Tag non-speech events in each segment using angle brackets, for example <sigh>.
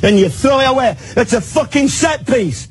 <laughs> Then you throw it away. It's a fucking set piece.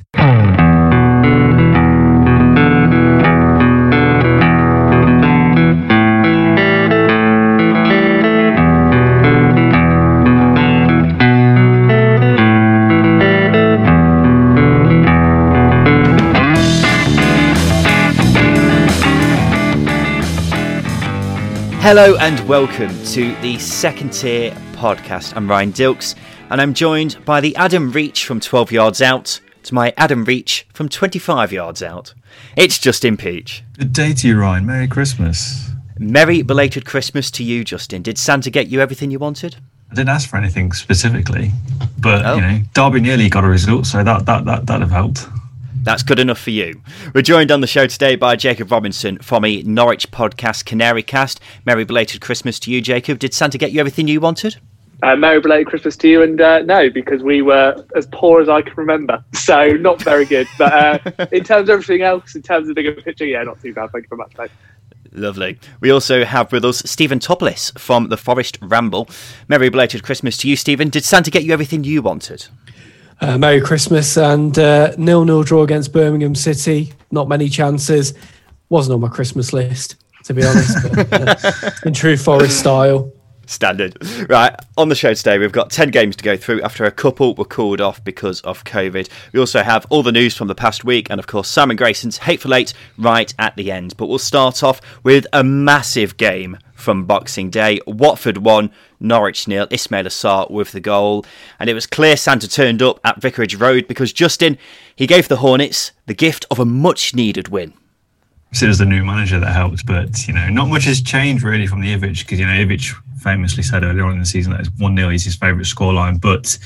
Hello and welcome to the Second Tier Podcast. I'm Ryan Dilks and I'm joined by the Adam Reach from 12 yards out to my Adam Reach from 25 yards out. It's Justin Peach. Good day to you, Ryan. Merry Christmas. Merry belated Christmas to you, Justin. Did Santa get you everything you wanted? I didn't ask for anything specifically, but Oh. you know, Derby nearly got a result, so that that that that'd have helped. That's good enough for you. We're joined on the show today by Jacob Robinson from a Norwich podcast, Canary Cast. Merry belated Christmas to you, Jacob. Did Santa get you everything you wanted? Uh, Merry belated Christmas to you, and uh, no, because we were as poor as I can remember, <laughs> so not very good. But uh, <laughs> in terms of everything else, in terms of the bigger picture, yeah, not too bad. Thank you very much, mate. Lovely. We also have with us Stephen Topless from the Forest Ramble. Merry belated Christmas to you, Stephen. Did Santa get you everything you wanted? Uh, Merry Christmas and uh, nil-nil draw against Birmingham City. Not many chances. Wasn't on my Christmas list, to be honest. but, uh, <laughs> in true Forest style. Standard. Right, on the show today, we've got 10 games to go through after a couple were called off because of COVID. We also have all the news from the past week and, of course, Simon Grayson's Hateful Eight right at the end. But we'll start off with a massive game from Boxing Day. Watford won, Norwich nil, Ismaila Sarr with the goal. And it was clear Santa turned up at Vicarage Road because Justin, he gave the Hornets the gift of a much needed win. So it was the new manager that helps, but you know, not much has changed really from the Ivic because you know Ivic famously said earlier on in the season that one 0 is his favourite scoreline, but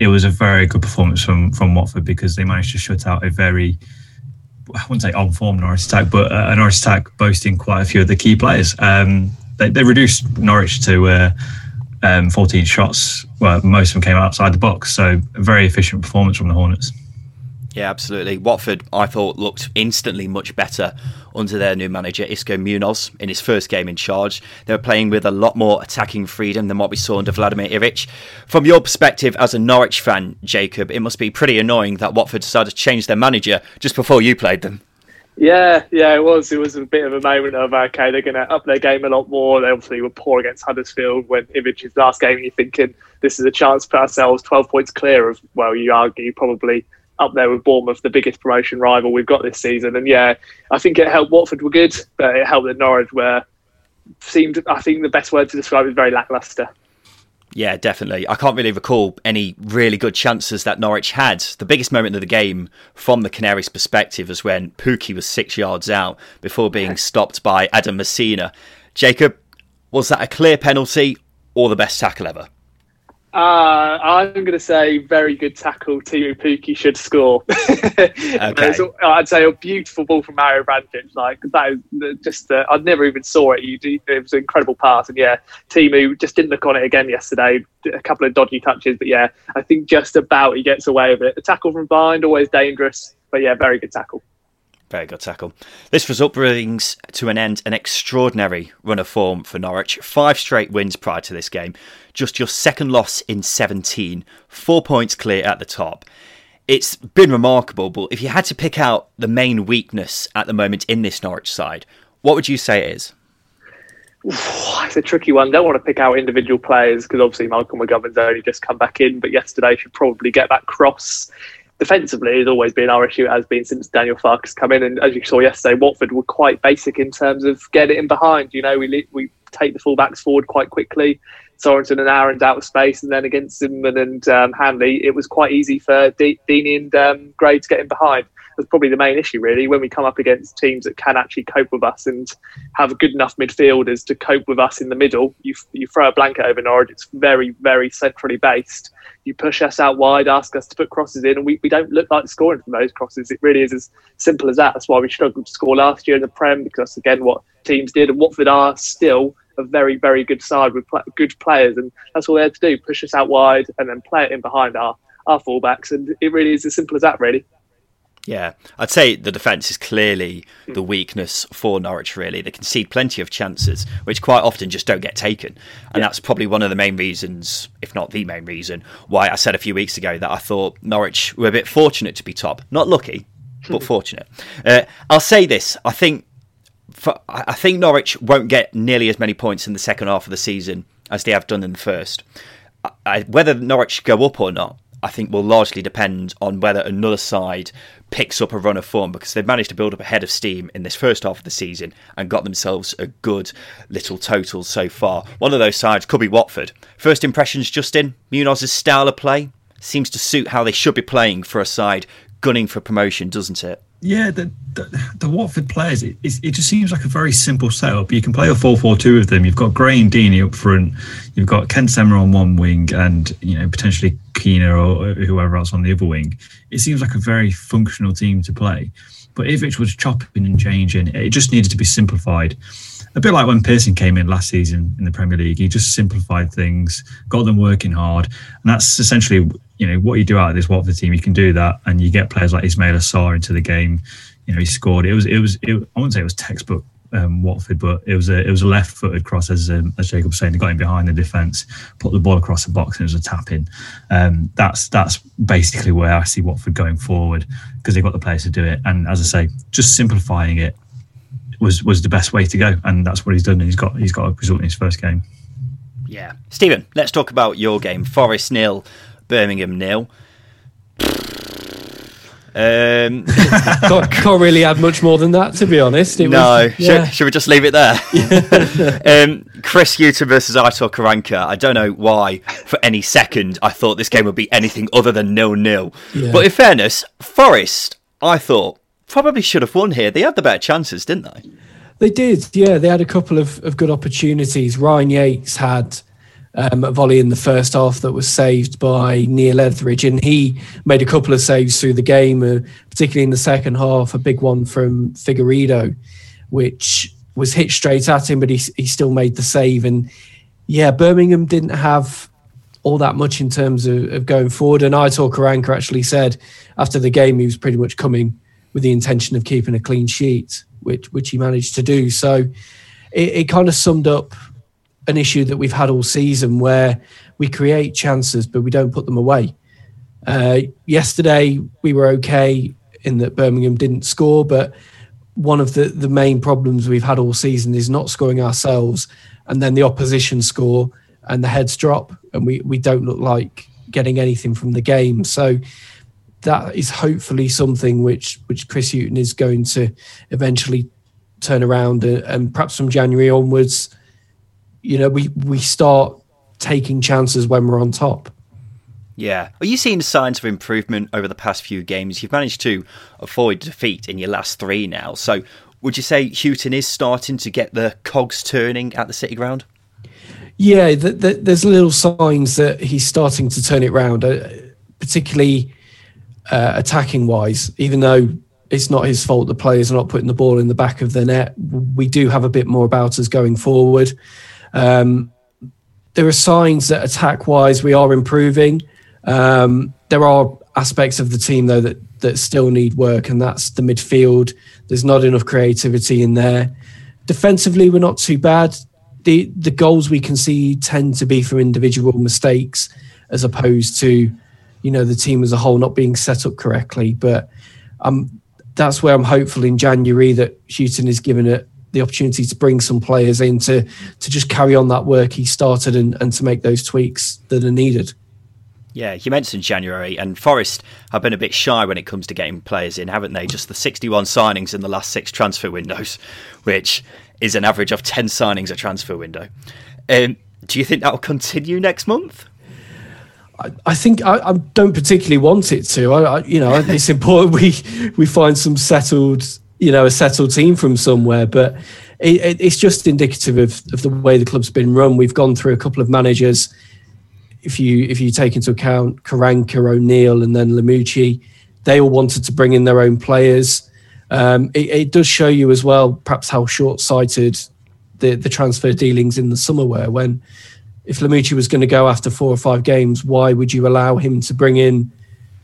it was a very good performance from from Watford because they managed to shut out a very I wouldn't say on form Norwich attack, but uh, a Norwich attack boasting quite a few of the key players. Um, they, they reduced Norwich to uh, um, 14 shots. Well, most of them came outside the box, so a very efficient performance from the Hornets. Yeah, absolutely. Watford, I thought, looked instantly much better under their new manager, Xisco Munoz, in his first game in charge. They were playing with a lot more attacking freedom than what we saw under Vladimir Ivic. From your perspective as a Norwich fan, Jacob, it must be pretty annoying that Watford decided to change their manager just before you played them. Yeah, yeah, it was. It was a bit of a moment of okay, they're going to up their game a lot more. They obviously were poor against Huddersfield when Ivic's last game. You're thinking this is a chance put ourselves 12 points clear of. Well, you argue probably up there with Bournemouth, the biggest promotion rival we've got this season. And yeah, I think it helped Watford were good, but it helped that Norwich were seemed. I think the best word to describe it is very lackluster. Yeah, definitely. I can't really recall any really good chances that Norwich had. The biggest moment of the game from the Canaries' perspective was when Pukki was six yards out before being <laughs> stopped by Adam Masina. Jacob, was that a clear penalty or the best tackle ever? Uh, I'm going to say very good tackle. Teemu Pukki should score. <laughs> A- I'd say a beautiful ball from Mario Vrancic. Like that is just, uh, I'd never even saw it. You, it was an incredible pass, and yeah, Teemu just didn't look on it again yesterday. A couple of dodgy touches, but yeah, I think just about he gets away with it. The tackle from behind always dangerous, but yeah, very good tackle. Very good tackle. This result brings to an end an extraordinary run of form for Norwich. Five straight wins prior to this game. Just your second loss in 17. Four points clear at the top. It's been remarkable, but if you had to pick out the main weakness at the moment in this Norwich side, what would you say it is? It's a tricky one. Don't want to pick out individual players because obviously Malcolm McGovern's only just come back in, but yesterday should probably get that cross. Defensively, has always been our issue. Has been since Daniel Farke's come in, and as you saw yesterday, Watford were quite basic in terms of getting in behind. You know, we we take the fullbacks forward quite quickly. Sorensen and Aarons out of space, and then against Zimmermann and um, Hanley, it was quite easy for D- Deeney and um, Gray to get in behind. That's probably the main issue really when we come up against teams that can actually cope with us and have good enough midfielders to cope with us in the middle. You you throw a blanket over Norwich, it's very very centrally based. You push us out wide, ask us to put crosses in, and we, we don't look like scoring from those crosses. It really is as simple as that. That's why we struggled to score last year in the Prem because again what teams did and Watford are still a very, very good side with good players, and that's all they had to do: push us out wide and then play it in behind our our fullbacks. And it really is as simple as that, really. Yeah, I'd say the defence is clearly the weakness for Norwich, really. They concede plenty of chances, which quite often just don't get taken. And yeah. that's probably one of the main reasons, if not the main reason, why I said a few weeks ago that I thought Norwich were a bit fortunate to be top. Not lucky, but <laughs> fortunate. Uh, I'll say this I think for, I think Norwich won't get nearly as many points in the second half of the season as they have done in the first. I, whether Norwich go up or not, I think will largely depend on whether another side picks up a run of form because they've managed to build up a head of steam in this first half of the season and got themselves a good little total so far. One of those sides could be Watford. First impressions, Justin, Munoz's style of play seems to suit how they should be playing for a side gunning for promotion, doesn't it? Yeah, the, the, the Watford players, it, it, just seems like a very simple setup. You can play a 4 4 2 with them. You've got Gray and Deeney up front. You've got Ken Sema on one wing and, you know, potentially Quina or whoever else on the other wing. It seems like a very functional team to play. But if it was chopping and changing, it just needed to be simplified. A bit like when Pearson came in last season in the Premier League, he just simplified things, got them working hard, and that's essentially you know what you do out of this Watford team, you can do that, and you get players like Ismaila Sarr into the game. You know, he scored. It was it was it, I wouldn't say it was textbook um, Watford, but it was a it was a left-footed cross as um, as Jacob was saying. They got him behind the defence, put the ball across the box, and it was a tap in. Um, that's that's basically where I see Watford going forward because they've got the players to do it. And as I say, just simplifying it was was the best way to go, and that's what he's done. And he's got he's got a result in his first game. Yeah, Stephen, let's talk about your game. Forest nil, Birmingham nil. Um, <laughs> can't, can't, really add much more than that, to be honest. It no, was, yeah. should, should, we just leave it there? <laughs> um, Chris Hughton versus Aitor Karanka. I don't know why, for any second, I thought this game would be anything other than nil nil. Yeah. But in fairness, Forest, I thought, probably should have won here. They had the better chances, didn't they? They did, yeah. They had a couple of, of good opportunities. Ryan Yates had um, a volley in the first half that was saved by Neil Etheridge, and he made a couple of saves through the game, uh, particularly in the second half. A big one from Figueiredo, which was hit straight at him, but he he still made the save. And yeah, Birmingham didn't have all that much in terms of, of going forward. And I Aitor Karanka actually said after the game he was pretty much coming with the intention of keeping a clean sheet, which which he managed to do. So it, it kind of summed up an issue that we've had all season where we create chances but we don't put them away. Uh, yesterday we were okay in that Birmingham didn't score, but one of the, the main problems we've had all season is not scoring ourselves and then the opposition score and the heads drop and we, we don't look like getting anything from the game. So that is hopefully something which which Chris Hughton is going to eventually turn around and, and perhaps from January onwards you know, we we start taking chances when we're on top. Yeah. Are you seeing signs of improvement over the past few games? You've managed to avoid defeat in your last three now. So would you say Hughton is starting to get the cogs turning at the City Ground? Yeah, the, the, there's little signs that he's starting to turn it around, uh, particularly uh, attacking wise. Even though it's not his fault the players are not putting the ball in the back of the net, we do have a bit more about us going forward. Um, there are signs that attack wise we are improving. Um, there are aspects of the team though that that still need work, and that's the midfield. There's not enough creativity in there. Defensively, we're not too bad. The the goals we can see tend to be from individual mistakes as opposed to, you know, the team as a whole not being set up correctly. But um, that's where I'm hopeful in January that Hughton is given it the opportunity to bring some players in to to just carry on that work he started and, and to make those tweaks that are needed. Yeah, you mentioned January, and Forest have been a bit shy when it comes to getting players in, haven't they? Just the 61 signings in the last six transfer windows, <laughs> which is an average of 10 signings a transfer window. Um, do you think that will continue next month? I, think I, I, don't particularly want it to. I, you know, it's <laughs> important we we find some settled, you know, a settled team from somewhere. But it, it, it's just indicative of, of the way the club's been run. We've gone through a couple of managers. If you if you take into account Karanka, O'Neill, and then Lamouchi, they all wanted to bring in their own players. Um, it, it, does show you as well, perhaps how short-sighted the, the transfer dealings in the summer were. When if Lamouchi was going to go after four or five games, why would you allow him to bring in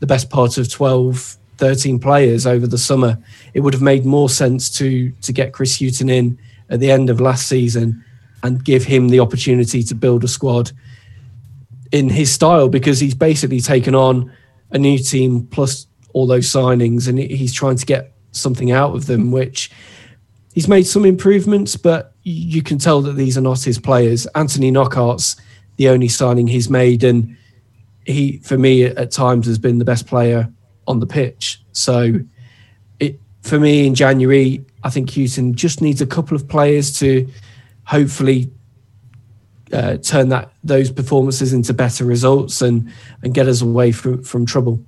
the best part of 12, 13 players over the summer? It would have made more sense to to get Chris Hughton in at the end of last season and give him the opportunity to build a squad in his style because he's basically taken on a new team plus all those signings and he's trying to get something out of them, which he's made some improvements, but you can tell that these are not his players. Anthony Knockaert's the only signing he's made, and he, for me, at times has been the best player on the pitch. So, it for me in January, I think Hughton just needs a couple of players to hopefully uh, turn that those performances into better results and and get us away from from trouble.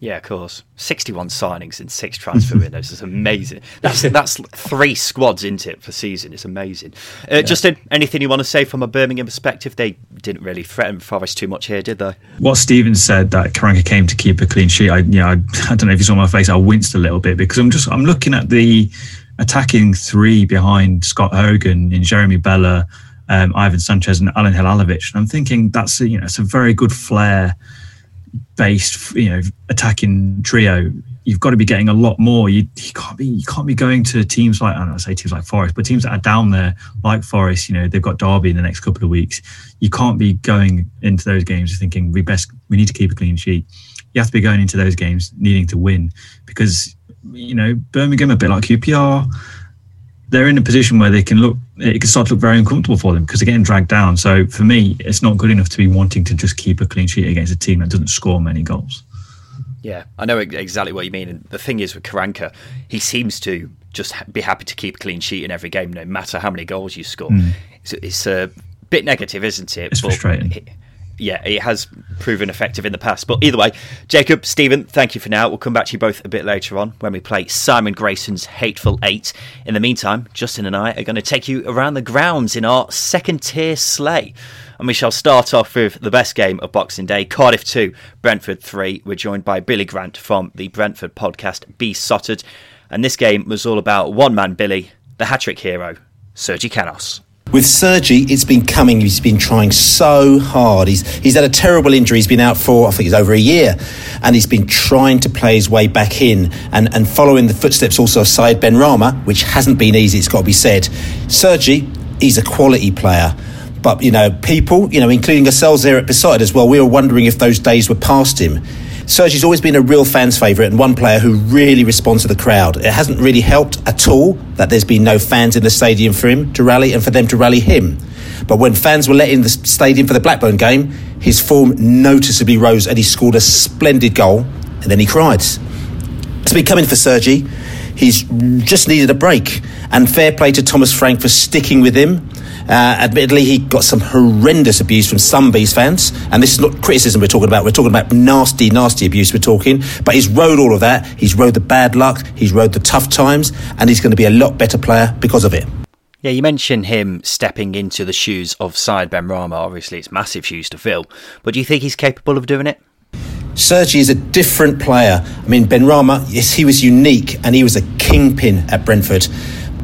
Yeah, of course. Sixty-one signings in six transfer <laughs> windows is amazing. That's that's three squads into it for season. It's amazing. Uh, yeah. Justin, anything you want to say from a Birmingham perspective? They didn't really threaten Forest too much here, did they? What Stephen said that Karanka came to keep a clean sheet. I, you know, I, <laughs> I don't know if you saw my face. I winced a little bit because I'm just I'm looking at the attacking three behind Scott Hogan and Jeremie Bela, um, Ivan Sanchez, and Alen Halilovic. And I'm thinking that's a, you know it's a very good flair based, you know, attacking trio, you've got to be getting a lot more. You, you can't be you can't be going to teams like I don't know, say teams like Forest, but teams that are down there like Forest. You know, they've got Derby in the next couple of weeks. You can't be going into those games thinking we best we need to keep a clean sheet. You have to be going into those games needing to win because you know Birmingham a bit like QPR they're in a position where they can look it can start to look very uncomfortable for them because they're getting dragged down. So for me, it's not good enough to be wanting to just keep a clean sheet against a team that doesn't score many goals. Yeah, I know exactly what you mean. And the thing is with Karanka, he seems to just be happy to keep a clean sheet in every game, no matter how many goals you score. Mm. It's, it's, a bit negative, isn't it? It's but frustrating. It, yeah, it has proven effective in the past. But either way, Jacob, Stephen, thank you for now. We'll come back to you both a bit later on when we play Simon Grayson's Hateful Eight. In the meantime, Justin and I are going to take you around the grounds in our second tier sleigh. And we shall start off with the best game of Boxing Day Cardiff 2, Brentford 3. We're joined by Billy Grant from the Brentford podcast Beesotted. And this game was all about one man Billy, the hat trick hero, Sergi Canos. With Sergi, it's been coming. He's been trying so hard. He's he's had a terrible injury. He's been out for I think it's over a year, and he's been trying to play his way back in and and following the footsteps also of Said Benrahma, which hasn't been easy. It's got to be said. Sergi, he's a quality player. But you know, people, you know, including ourselves there at Beside as well, we were wondering if those days were past him. Sergi's always been a real fans' favourite and one player who really responds to the crowd. It hasn't really helped at all that there's been no fans in the stadium for him to rally and for them to rally him. But when fans were let in the stadium for the Blackburn game, his form noticeably rose and he scored a splendid goal and then he cried. It's been coming for Sergi. He's just needed a break. And fair play to Thomas Frank for sticking with him uh, admittedly, he got some horrendous abuse from some Bees fans, and this is not criticism we're talking about. We're talking about nasty, nasty abuse. We're talking, but he's rode all of that. He's rode the bad luck. He's rode the tough times, and he's going to be a lot better player because of it. Yeah, you mentioned him stepping into the shoes of Said Benrahma. Obviously, it's massive shoes to fill, but do you think he's capable of doing it? Sergi is a different player. I mean, Benrahma, yes, he was unique and he was a kingpin at Brentford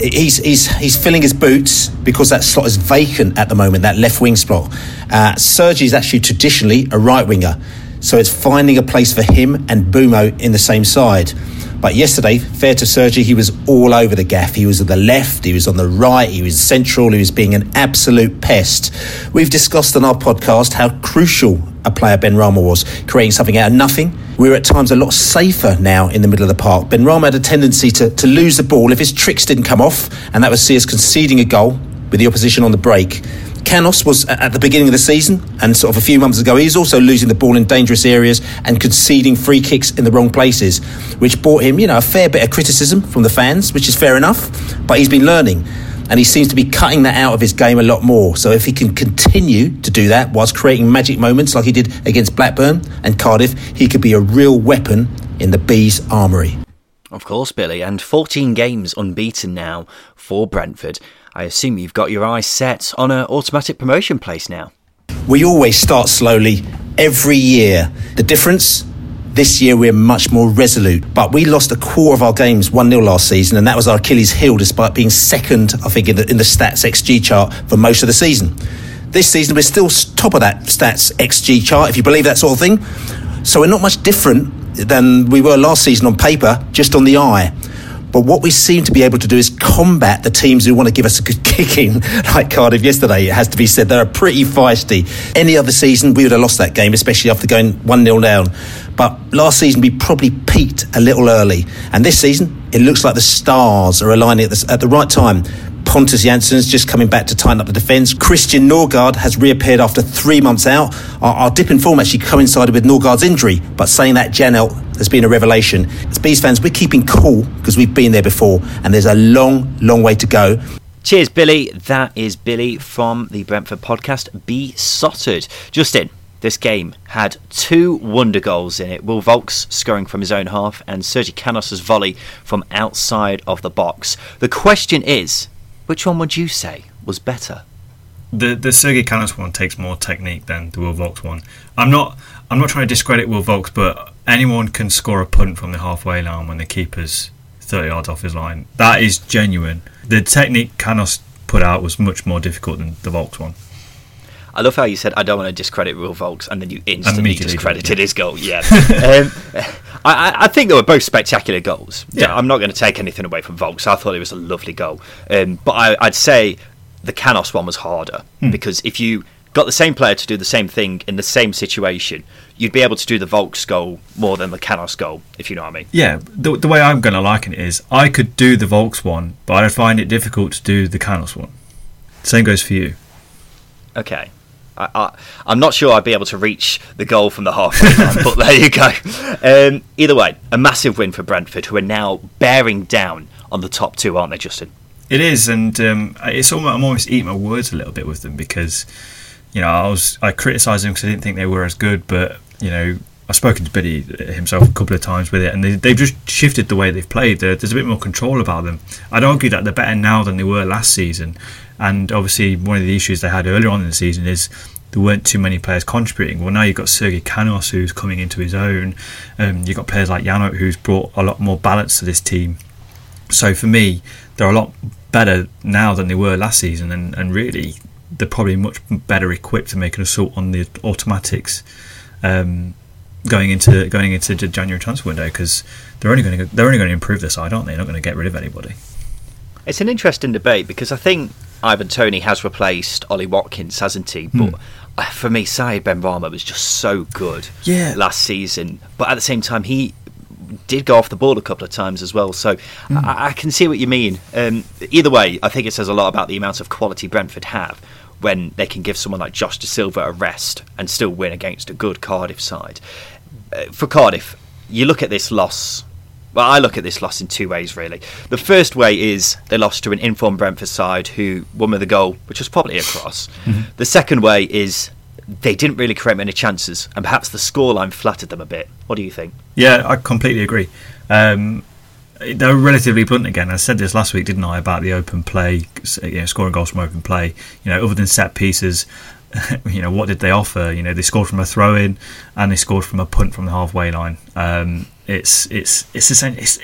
he's he's he's filling his boots because that slot is vacant at the moment. That left wing slot. Uh, Sergi is actually traditionally a right winger, so it's finding a place for him and Mbeumo in the same side. But yesterday, fair to Sergi, he was all over the gaff. He was at the left, he was on the right, he was central, he was being an absolute pest. We've discussed on our podcast how crucial a player Benrahma was, creating something out of nothing. We're at times a lot safer now in the middle of the park. Benrahma had a tendency to, to lose the ball if his tricks didn't come off, and that would see us conceding a goal with the opposition on the break. Canos was uh, at the beginning of the season and sort of a few months ago, he was also losing the ball in dangerous areas and conceding free kicks in the wrong places, which brought him, you know, a fair bit of criticism from the fans, which is fair enough, but he's been learning. and he seems to be cutting that out of his game a lot more. So if he can continue to do that whilst creating magic moments like he did against Blackburn and Cardiff, he could be a real weapon in the Bees' armoury. Of course, Billy, and 14 games unbeaten now for Brentford. I assume you've got your eyes set on an automatic promotion place now. We always start slowly every year. The difference? This year we're much more resolute, but we lost a quarter of our games 1 0 last season, and that was our Achilles heel despite being second, I think, in the, in the stats XG chart for most of the season. This season we're still top of that stats XG chart, if you believe that sort of thing. So we're not much different than we were last season on paper, just on the eye. But what we seem to be able to do is combat the teams who want to give us a good <laughs> kicking, like Cardiff yesterday. It has to be said, they're pretty feisty. Any other season, we would have lost that game, especially after going 1 0 down. But last season, we probably peaked a little early. And this season, it looks like the stars are aligning at the, at the right time. Pontus Jansson's just coming back to tighten up the defence. Christian Nørgaard has reappeared after three months out. Our, our dip in form actually coincided with Nørgaard's injury, but saying that Janelt has been a revelation. As Bees fans, we're keeping cool because we've been there before, and there's a long, long way to go. Cheers, Billy. That is Billy from the Brentford podcast, Beesotted. Justin, this game had two wonder goals in it. Will Vaulks scoring from his own half and Sergi Canos' volley from outside of the box. The question is, which one would you say was better? The the Sergi Canos one takes more technique than the Will Vaulks one. I'm not I'm not trying to discredit Will Vaulks, but anyone can score a punt from the halfway line when the keeper's 30 yards off his line. That is genuine. The technique Canos put out was much more difficult than the Vaulks one. I love how you said I don't want to discredit Will Vaulks, and then you instantly discredited his goal. Yeah, <laughs> um, I, I, think they were both spectacular goals. Yeah. I'm not going to take anything away from Vaulks. I thought it was a lovely goal, um, but I, would say the Canos one was harder hmm. because if you got the same player to do the same thing in the same situation, you'd be able to do the Vaulks goal more than the Canos goal, if you know what I mean. Yeah, the, the way I'm going to liken it is I could do the Vaulks one, but I'd find it difficult to do the Canos one. Same goes for you. Okay. I, am not sure I'd be able to reach the goal from the halfway line, but there you go. Um, either way, a massive win for Brentford, who are now bearing down on the top two, aren't they, Justin? It is, and um, it's almost, I'm almost eating my words a little bit with them because, you know, I was I criticised them because I didn't think they were as good, but you know, I've spoken to Billy himself a couple of times with it, and they, have just shifted the way they've played. There's a bit more control about them. I'd argue that they're better now than they were last season, and obviously, one of the issues they had earlier on in the season is there weren't too many players contributing. Well, now you've got Sergi Canos who's coming into his own. Um, you've got players like Janelt who's brought a lot more balance to this team. So for me, they're a lot better now than they were last season, and, and really they're probably much better equipped to make an assault on the automatics um, going into going into the January transfer window because they're only going to they're only going to improve their side, aren't they? They're not going to get rid of anybody. It's an interesting debate because I think Ivan Toney has replaced Ollie Watkins, hasn't he? But hmm. for me, Said Benrahma was just so good yeah. last season. But at the same time, he did go off the ball a couple of times as well. So mm. I, I, can see what you mean. Um, either way, I think it says a lot about the amount of quality Brentford have when they can give someone like Josh Dasilva a rest and still win against a good Cardiff side. Uh, for Cardiff, you look at this loss well, I look at this loss in two ways, really. The first way is they lost to an informed Brentford side who won with a goal, which was probably a cross. Mm-hmm. The second way is they didn't really create many chances, and perhaps the scoreline flattered them a bit. What do you think? Yeah, I completely agree. Um, they're relatively blunt again. I said this last week, didn't I, about the open play, you know, scoring goals from open play. You know, other than set pieces, <laughs> you know, what did they offer? You know, they scored from a throw in and they scored from a punt from the halfway line. Um, it's it's it's it's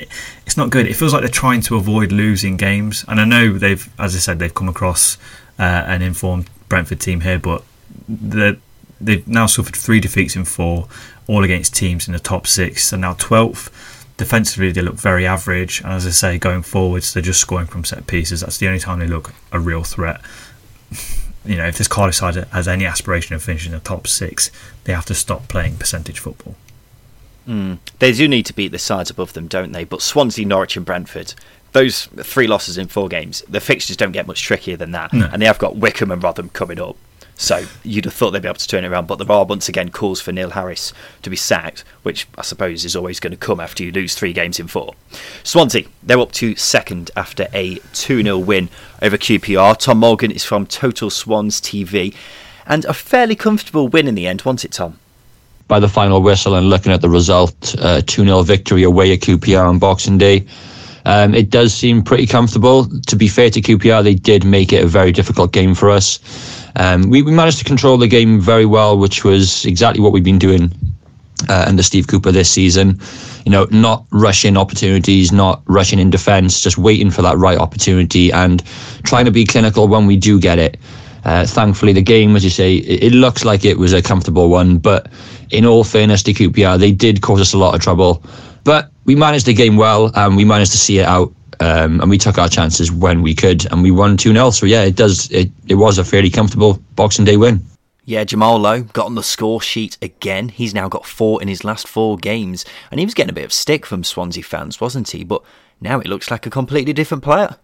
it's not good. It feels like they're trying to avoid losing games. And I know they've, as I said, they've come across uh, an informed Brentford team here, but they've now suffered three defeats in four, all against teams in the top six. And now twelfth. Defensively, they look very average, and as I say, going forwards, they're just scoring from set pieces. That's the only time they look a real threat. You know, if this Cardiff side has any aspiration of finishing the top six, they have to stop playing percentage football. Mm. They do need to beat the sides above them, don't they? But Swansea, Norwich, and Brentford, those three losses in four games, the fixtures don't get much trickier than that. No. And they have got Wycombe and Rotherham coming up. So you'd have thought they'd be able to turn it around, but there are once again calls for Neil Harris to be sacked, which I suppose is always going to come after you lose three games in four. Swansea, they're up to second after a 2 0 win over QPR. Tom Morgan is from Total Swans TV, and a fairly comfortable win in the end, wasn't it, Tom? By the final whistle and looking at the result, uh, 2 0 victory away at QPR on Boxing Day. Um, it does seem pretty comfortable. To be fair to QPR, they did make it a very difficult game for us. Um, we, we, managed to control the game very well, which was exactly what we've been doing uh, under Steve Cooper this season. You know, not rushing opportunities, not rushing in defence, just waiting for that right opportunity and trying to be clinical when we do get it. Uh, thankfully, the game, as you say, it, it, looks like it was a comfortable one. But in all fairness to QPR, they did cause us a lot of trouble. But we managed the game well and we managed to see it out um, and we took our chances when we could, and we won 2 0. So, yeah, it does. It, it was a fairly comfortable Boxing Day win. Yeah, Jamal Lowe got on the score sheet again. He's now got four in his last four games, and he was getting a bit of stick from Swansea fans, wasn't he? But now it looks like a completely different player.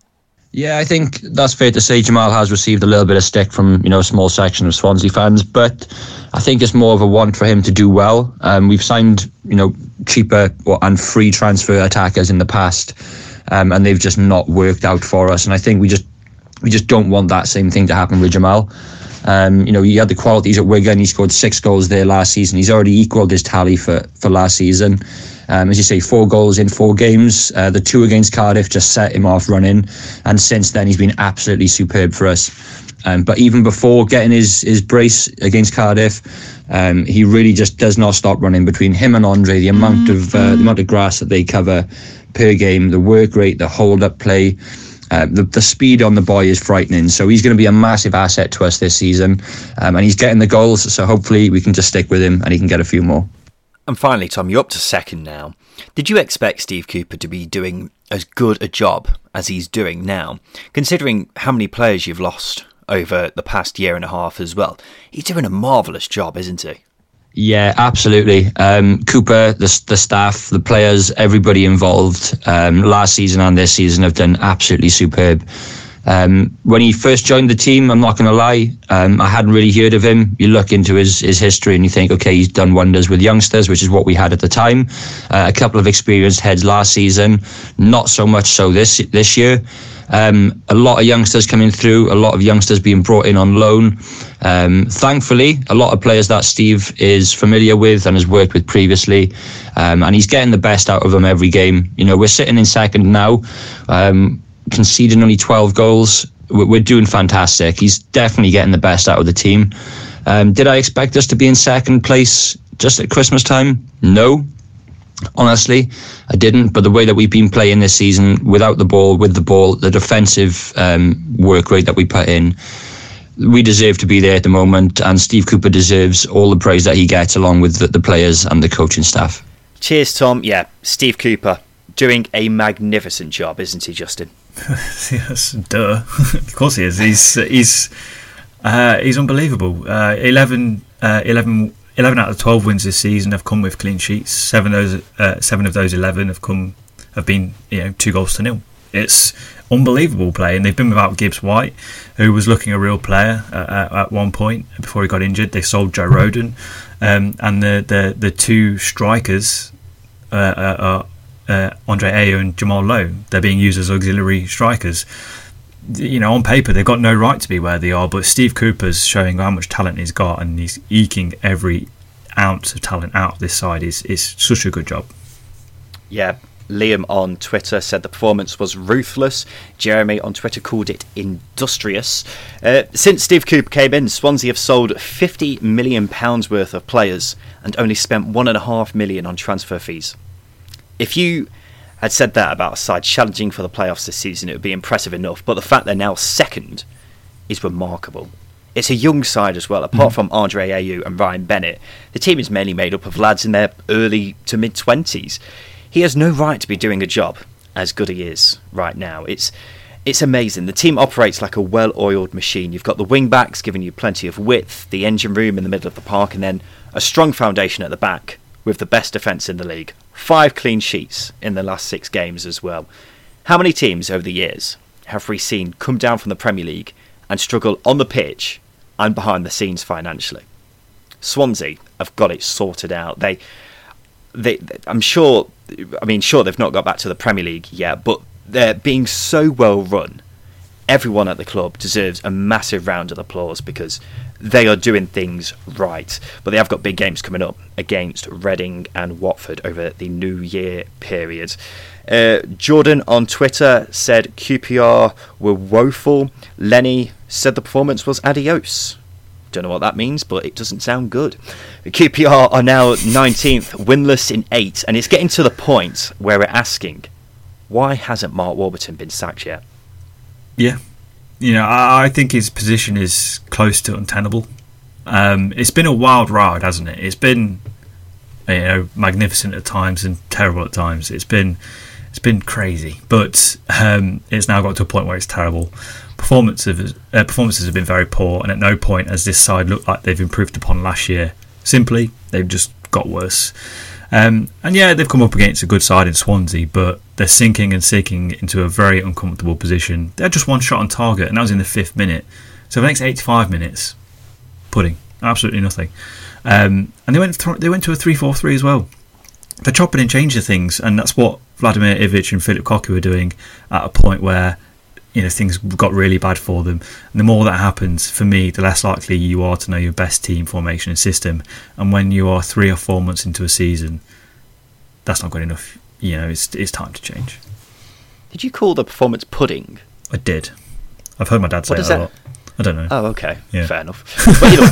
Yeah, I think that's fair to say. Jamal has received a little bit of stick from you know a small section of Swansea fans, but I think it's more of a want for him to do well. Um, we've signed you know cheaper and free transfer attackers in the past um, and they've just not worked out for us. And I think we just we just don't want that same thing to happen with Jamal. Um, you know, he had the qualities at Wigan. He scored six goals there last season. He's already equalled his tally for, for last season. Um, as you say, four goals in four games. Uh, the two against Cardiff just set him off running. And since then, he's been absolutely superb for us. Um, but even before getting his, his brace against Cardiff, um, he really just does not stop running. Between him and Andre, the amount of uh, the amount of grass that they cover per game, the work rate, the hold up play. Uh, the, the speed on the boy is frightening. So he's going to be a massive asset to us this season. Um, and he's getting the goals. So hopefully we can just stick with him and he can get a few more. And finally, Tom, you're up to second now. Did you expect Steve Cooper to be doing as good a job as he's doing now, considering how many players you've lost over the past year and a half as well? He's doing a marvellous job, isn't he? Yeah, absolutely. Um, Cooper, the the staff, the players, everybody involved um, last season and this season have done absolutely superb. Um, when he first joined the team, I'm not going to lie, um, I hadn't really heard of him. You look into his his history and you think, okay, he's done wonders with youngsters, which is what we had at the time. Uh, a couple of experienced heads last season, not so much so this this year. Um, a lot of youngsters coming through, a lot of youngsters being brought in on loan. Um, thankfully, a lot of players that Steve is familiar with and has worked with previously, um, and he's getting the best out of them every game. You know, we're sitting in second now, um, conceding only 12 goals. We're doing fantastic. He's definitely getting the best out of the team. Um, did I expect us to be in second place just at Christmas time? No, honestly, I didn't. But the way that we've been playing this season, without the ball, with the ball, the defensive um, work rate that we put in, we deserve to be there at the moment. And Steve Cooper deserves all the praise that he gets, along with the, the players and the coaching staff. Cheers, Tom. Yeah, Steve Cooper doing a magnificent job, isn't he, Justin? <laughs> yes, duh. <laughs> of course he is. He's he's uh, he's unbelievable. Uh, 11, uh, 11 11 out of 12 wins this season have come with clean sheets. Seven of those, uh, seven of those 11 have come have been you know two goals to nil. It's unbelievable play, and they've been without Gibbs White, who was looking a real player uh, at one point before he got injured. They sold Joe Rodon, um, and the, the the two strikers uh, uh are uh, Andre Ayew and Jamal Lowe. They're being used as auxiliary strikers you know, on paper they've got no right to be where they are, but Steve Cooper's showing how much talent he's got, and he's eking every ounce of talent out of this side. is is such a good job. Yeah, Liam on Twitter said the performance was ruthless. Jeremy on Twitter called it industrious. Uh, since Steve Cooper came in, Swansea have sold fifty million pounds worth of players and only spent £1.5 million on transfer fees. If you had said that about a side challenging for the playoffs this season, it would be impressive enough. But the fact they're now second is remarkable. It's a young side as well. Apart mm. from Andre Ayew and Ryan Bennett, the team is mainly made up of lads in their early to mid twenties. He has no right to be doing a job as good he is right now. It's it's amazing. The team operates like a well-oiled machine. You've got the wing backs giving you plenty of width, the engine room in the middle of the park, and then a strong foundation at the back with the best defence in the league. Five clean sheets in the last six games as well. How many teams over the years have we seen come down from the Premier League and struggle on the pitch and behind the scenes financially. Swansea have got it sorted out. They, they, I'm sure. I mean, sure they've not got back to the Premier League yet, but they're being so well run. Everyone at the club deserves a massive round of applause because they are doing things right. But they have got big games coming up against Reading and Watford over the New Year period. Uh, Jordan on Twitter said QPR were woeful. Lenny said the performance was adios. Don't know what that means, but it doesn't sound good. QPR are now 19th, winless in eight, and it's getting to the point where we're asking, why hasn't Mark Warburton been sacked yet? Yeah, you know, I, I think his position is close to untenable. Um, it's been a wild ride, hasn't it? It's been you know magnificent at times and terrible at times. It's been it's been crazy, but um, it's now got to a point where it's terrible uh, performances have been very poor, and at no point has this side looked like they've improved upon last year. Simply, they've just got worse. Um, and yeah, they've come up against a good side in Swansea, but they're sinking and sinking into a very uncomfortable position. They're just one shot on target, and that was in the fifth minute. So the next 85 minutes, pudding, absolutely nothing. Um, and they went th- they went to a 3-4-3 as well. They're chopping and changing things, and that's what Vladimir Ivic and Philip Cocu were doing at a point where you know things got really bad for them. And the more that happens, for me, the less likely you are to know your best team formation and system. And when you are three or four months into a season, that's not good enough. You know, it's it's time to change. Did you call the performance pudding? I did. I've heard my dad say that, that a lot. I don't know. Oh, okay, yeah. fair enough. but you know,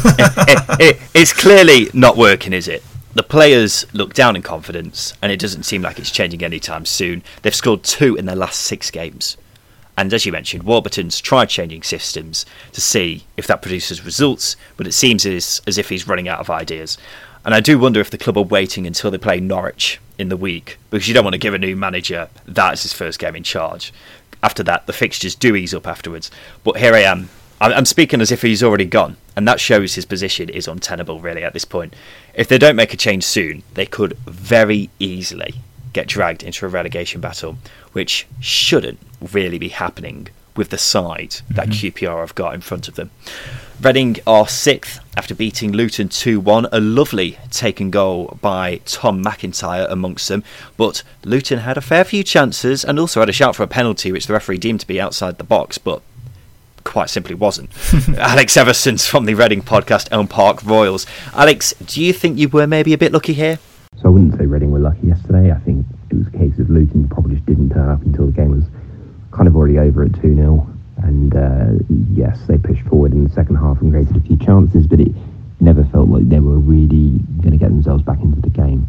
it, it, it's clearly not working, is it? The players look down in confidence, and it doesn't seem like it's changing anytime soon. They've scored two in their last six games. And as you mentioned, Warburton's tried changing systems to see if that produces results, but it seems as, as if he's running out of ideas. And I do wonder if the club are waiting until they play Norwich in the week, because you don't want to give a new manager that as his first game in charge. After that, the fixtures do ease up afterwards. But here I am. I'm speaking as if he's already gone, and that shows his position is untenable, really, at this point. If they don't make a change soon, they could very easily get dragged into a relegation battle, which shouldn't really be happening with the side mm-hmm. that QPR have got in front of them. Reading are sixth after beating Luton 2 1. A lovely taken goal by Tom McIntyre amongst them. But Luton had a fair few chances and also had a shout for a penalty, which the referee deemed to be outside the box, but quite simply wasn't. <laughs> Alex Everson's from the Reading podcast, Elm Park Royals. Alex, do you think you were maybe a bit lucky here? So I wouldn't say Reading were lucky yesterday. I think it was a case of Luton probably just didn't turn up until the game was kind of already over at 2 0. And uh, yes, they pushed forward in the second half and created a few chances, but it never felt like they were really going to get themselves back into the game.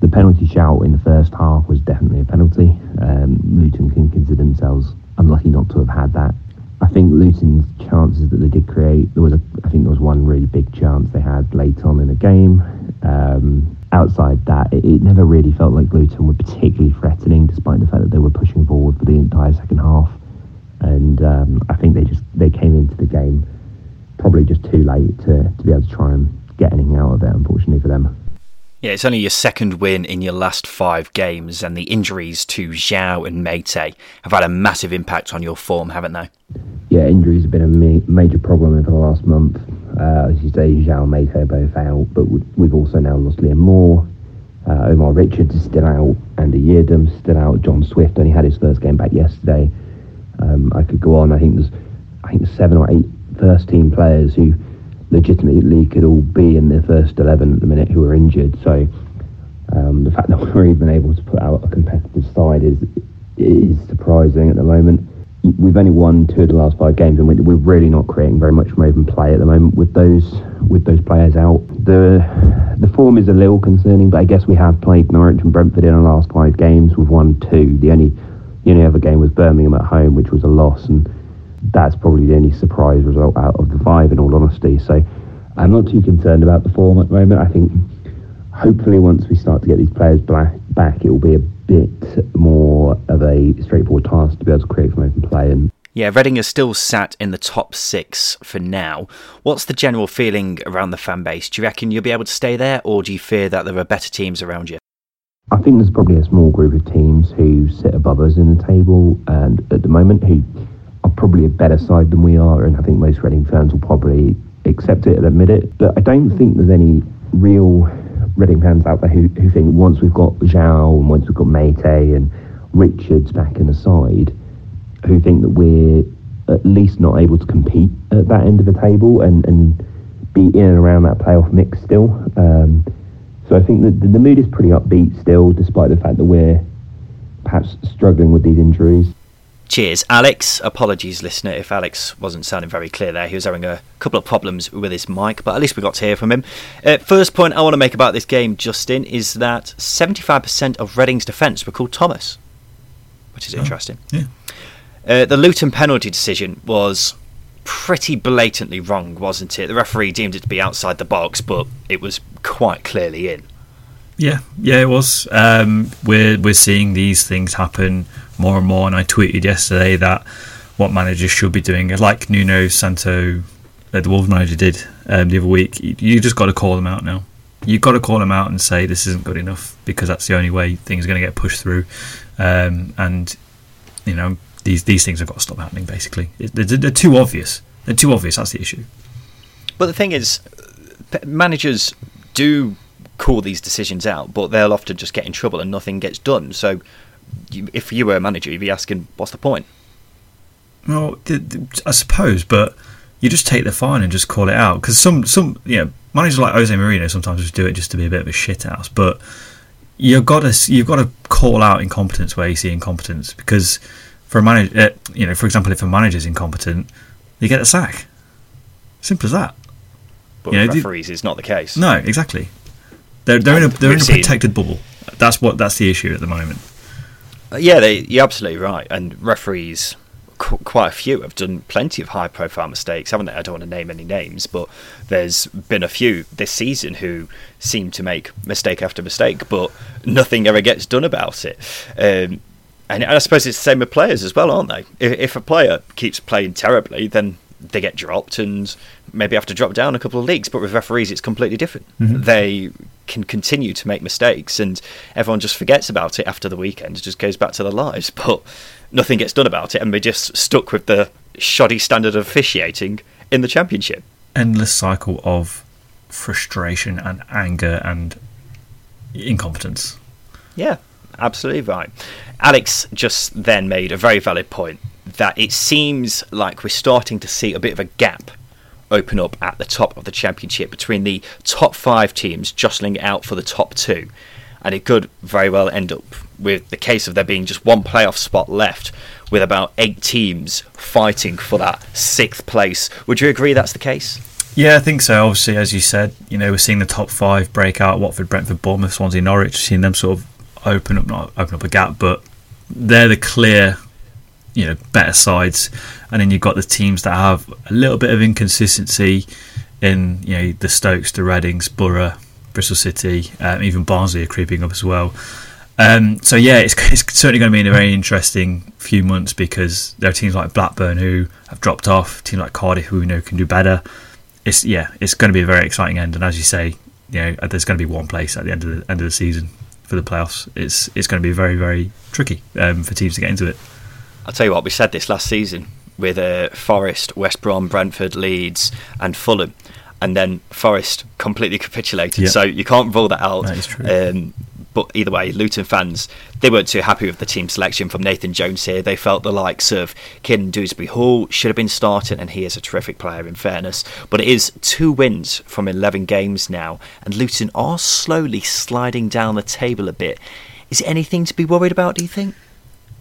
The penalty shout in the first half was definitely a penalty. Um, Luton can consider themselves unlucky not to have had that. I think Luton's chances that they did create, there was a, I think there was one really big chance they had late on in the game. Um, outside that, it, it, never really felt like Luton were particularly threatening, despite the fact that they were pushing forward for the entire second half. And um, I think they just they came into the game probably just too late to, to be able to try and get anything out of it, unfortunately for them. Yeah, it's only your second win in your last five games, and the injuries to João and Meite have had a massive impact on your form, haven't they? Yeah, injuries have been a ma- major problem over the last month. Uh, as you say, João and Meite are both out, but we've also now lost Liam Moore. Uh, Omar Richards is still out, Andy Yiadom still out. John Swift only had his first game back yesterday. Um, I could go on. I think there's, I think there's seven or eight first team players who legitimately could all be in the first 11 at the minute who are injured. So um, the fact <laughs> that we're even able to put out a competitive side is is surprising at the moment. We've only won two of the last five games, and we're really not creating very much from open play at the moment with those with those players out. The the form is a little concerning, but I guess we have played Norwich and Brentford in our last five games. We've won two. The only the only other game was Birmingham at home, which was a loss, and that's probably the only surprise result out of the five, in all honesty. So I'm not too concerned about the form at the moment. I think hopefully once we start to get these players back, back it will be a bit more of a straightforward task to be able to create from open play and yeah, Reading is still sat in the top six for now. What's the general feeling around the fan base? Do you reckon you'll be able to stay there, or do you fear that there are better teams around you? I think there's probably a small group of teams who sit above us in the table, and at the moment who probably a better side than we are, and I think most Reading fans will probably accept it and admit it. But I don't think there's any real Reading fans out there who, who think once we've got João and once we've got Meite and Richards back in the side, who think that we're at least not able to compete at that end of the table and, and be in and around that playoff mix still. Um, so I think that the, the mood is pretty upbeat still, despite the fact that we're perhaps struggling with these injuries. Cheers, Alex. Apologies, listener, if Alex wasn't sounding very clear there. He was having a couple of problems with his mic, but at least we got to hear from him. Uh, first point I want to make about this game, Justin, is that 75% of Reading's defence were called Thomas, which is oh, interesting. Yeah. Uh, the Luton penalty decision was pretty blatantly wrong, wasn't it? The referee deemed it to be outside the box, but it was quite clearly in. Yeah, yeah, it was. Um, we're we're seeing these things happen more and more. And I tweeted yesterday that what managers should be doing, like Nuno Santo, uh, the Wolves manager did um, the other week. You, you just got to call them out now. You've got to call them out and say this isn't good enough because that's the only way things are going to get pushed through. Um, and you know these these things have got to stop happening. Basically, they're, they're too obvious. They're too obvious. That's the issue. But the thing is, managers do call these decisions out, but they'll often just get in trouble and nothing gets done. So if you were a manager, you'd be asking, what's the point? Well, I suppose, but you just take the fine and just call it out because some some you know managers like Jose Mourinho sometimes just do it just to be a bit of a shit house, but you've got to you've got to call out incompetence where you see incompetence because for a manager, uh, you know, for example, if a manager's incompetent, they get a sack. Simple as that. But you know, referees is not the case. No, exactly. They're they're in a they're in a protected bubble. That's what that's the issue at the moment. Uh, yeah, they, you're absolutely right. And referees, qu- quite a few, have done plenty of high profile mistakes, haven't they? I don't want to name any names, but there's been a few this season who seem to make mistake after mistake, but nothing ever gets done about it. Um, and I suppose it's the same with players as well, aren't they? If, if a player keeps playing terribly, then they get dropped and maybe have to drop down a couple of leagues. But with referees, it's completely different. Mm-hmm. They can continue to make mistakes, and everyone just forgets about it after the weekend. It just goes back to their lives, <laughs> but nothing gets done about it, and we're just stuck with the shoddy standard of officiating in the championship. Endless cycle of frustration and anger and incompetence. Yeah, absolutely right. Alex just then made a very valid point that it seems like we're starting to see a bit of a gap open up at the top of the championship between the top five teams jostling out for the top two. And it could very well end up with the case of there being just one playoff spot left, with about eight teams fighting for that sixth place. Would you agree that's the case? Yeah, I think so. Obviously, as you said, you know, we're seeing the top five break out Watford, Brentford, Bournemouth, Swansea, Norwich, seeing them sort of open up, not open up a gap, but they're the clear you know better sides, and then you've got the teams that have a little bit of inconsistency in you know the Stokes, the Readings, Borough, Bristol City, um, even Barnsley are creeping up as well. Um, so yeah, it's, <laughs> it's certainly going to be in a very interesting few months because there are teams like Blackburn who have dropped off, teams like Cardiff who we know can do better. It's yeah, it's going to be a very exciting end, and as you say, you know, there's going to be one place at the end of the end of the season for the playoffs. It's it's going to be very very tricky um, for teams to get into it. I'll tell you what, we said this last season with uh, Forest, West Brom, Brentford, Leeds, and Fulham. And then Forest completely capitulated, yeah. so you can't rule that out. That is true. Um, but either way, Luton fans they weren't too happy with the team selection from Nathan Jones here. They felt the likes of Kiernan Dewsbury Hall should have been starting, and he is a terrific player in fairness. But it is two wins from 11 games now, and Luton are slowly sliding down the table a bit. Is it anything to be worried about? Do you think?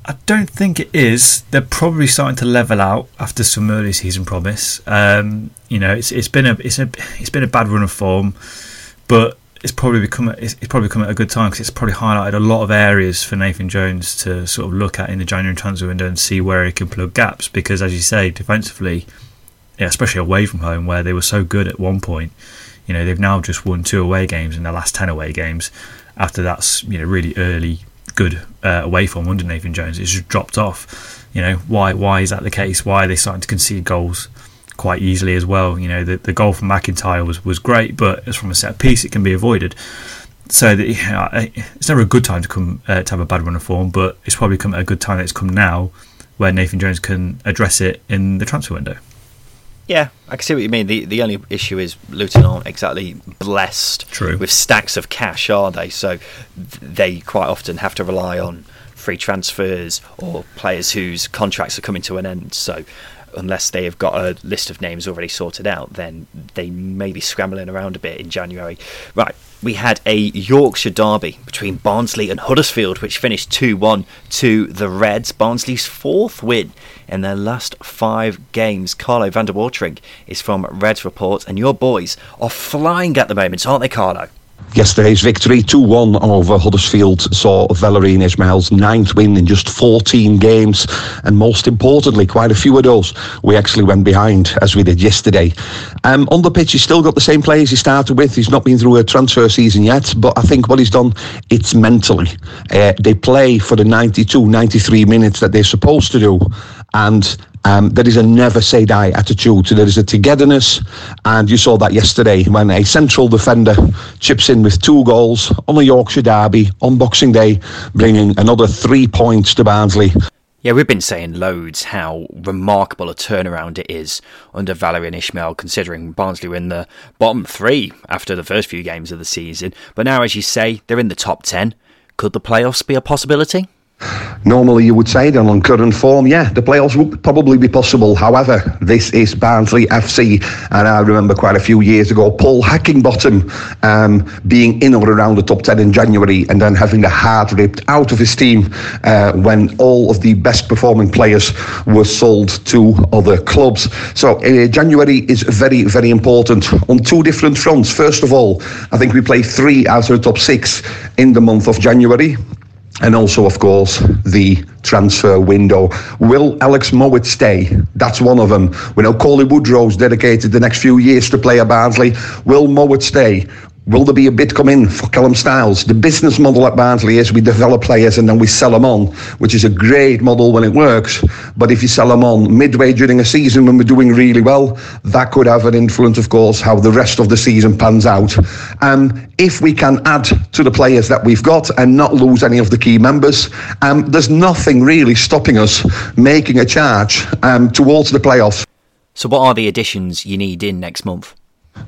I don't think it is. They're probably starting to level out after some early season promise. Um, you know, it's it's been a it's a it's been a bad run of form, but it's probably become it's, it's probably come at a good time because it's probably highlighted a lot of areas for Nathan Jones to sort of look at in the January transfer window and see where he can plug gaps. Because as you say, defensively, yeah, especially away from home where they were so good at one point, you know, they've now just won two away games in their last ten away games. After that's you know really early good uh, away from under Nathan Jones. It's just dropped off. You know why? Why is that the case? Why are they starting to concede goals quite easily as well? You know the the goal from McIntyre was was great, but as from a set piece, it can be avoided. So <laughs> it's never a good time to come uh, to have a bad run of form, but it's probably come at a good time that it's come now where Nathan Jones can address it in the transfer window. Yeah, I can see what you mean. The the only issue is Luton aren't exactly blessed True. with stacks of cash, are they? So they quite often have to rely on free transfers or players whose contracts are coming to an end. So unless they have got a list of names already sorted out, then they may be scrambling around a bit in January. Right, we had a Yorkshire derby between Barnsley and Huddersfield, which finished 2 1 to the Reds. Barnsley's fourth win in their last five games. Carlo van der Watering is from Reds Report, and your boys are flying at the moment, aren't they, Carlo? Yesterday's victory 2 1 over Huddersfield saw Valérien Ismaël's ninth win in just 14 games. And most importantly, quite a few of those we actually went behind, as we did yesterday. Um, on the pitch, he's still got the same players he started with. He's not been through a transfer season yet, but I think what he's done, it's mentally. Uh, they play for the 92, 93 minutes that they're supposed to do. And um, there is a never say die attitude. There is a togetherness, and you saw that yesterday when a central defender chips in with two goals on a Yorkshire derby on Boxing Day, bringing another three points to Barnsley. Yeah, we've been saying loads how remarkable a turnaround it is under Valérien Ismaël, considering Barnsley were in the bottom three after the first few games of the season. But now, as you say, they're in the top 10. Could the playoffs be a possibility? Normally, you would say that on current form, yeah, the playoffs would probably be possible. However, this is Barnsley FC, and I remember quite a few years ago, Paul Heckingbottom um, being in or around the top 10 in January and then having the heart ripped out of his team uh, when all of the best performing players were sold to other clubs. So, uh, January is very, very important on two different fronts. First of all, I think we play three out of the top six in the month of January and also, of course, the transfer window. Will Alex Mowatt stay? That's one of them. We know Cauley Woodrow's dedicated the next few years to play at Barnsley. Will Mowatt stay? Will there be a bid come in for Callum Styles? The business model at Barnsley is we develop players and then we sell them on, which is a great model when it works. But if you sell them on midway during a season when we're doing really well, that could have an influence, of course, how the rest of the season pans out. Um, if we can add to the players that we've got and not lose any of the key members, um, there's nothing really stopping us making a charge um, towards the playoffs. So, what are the additions you need in next month?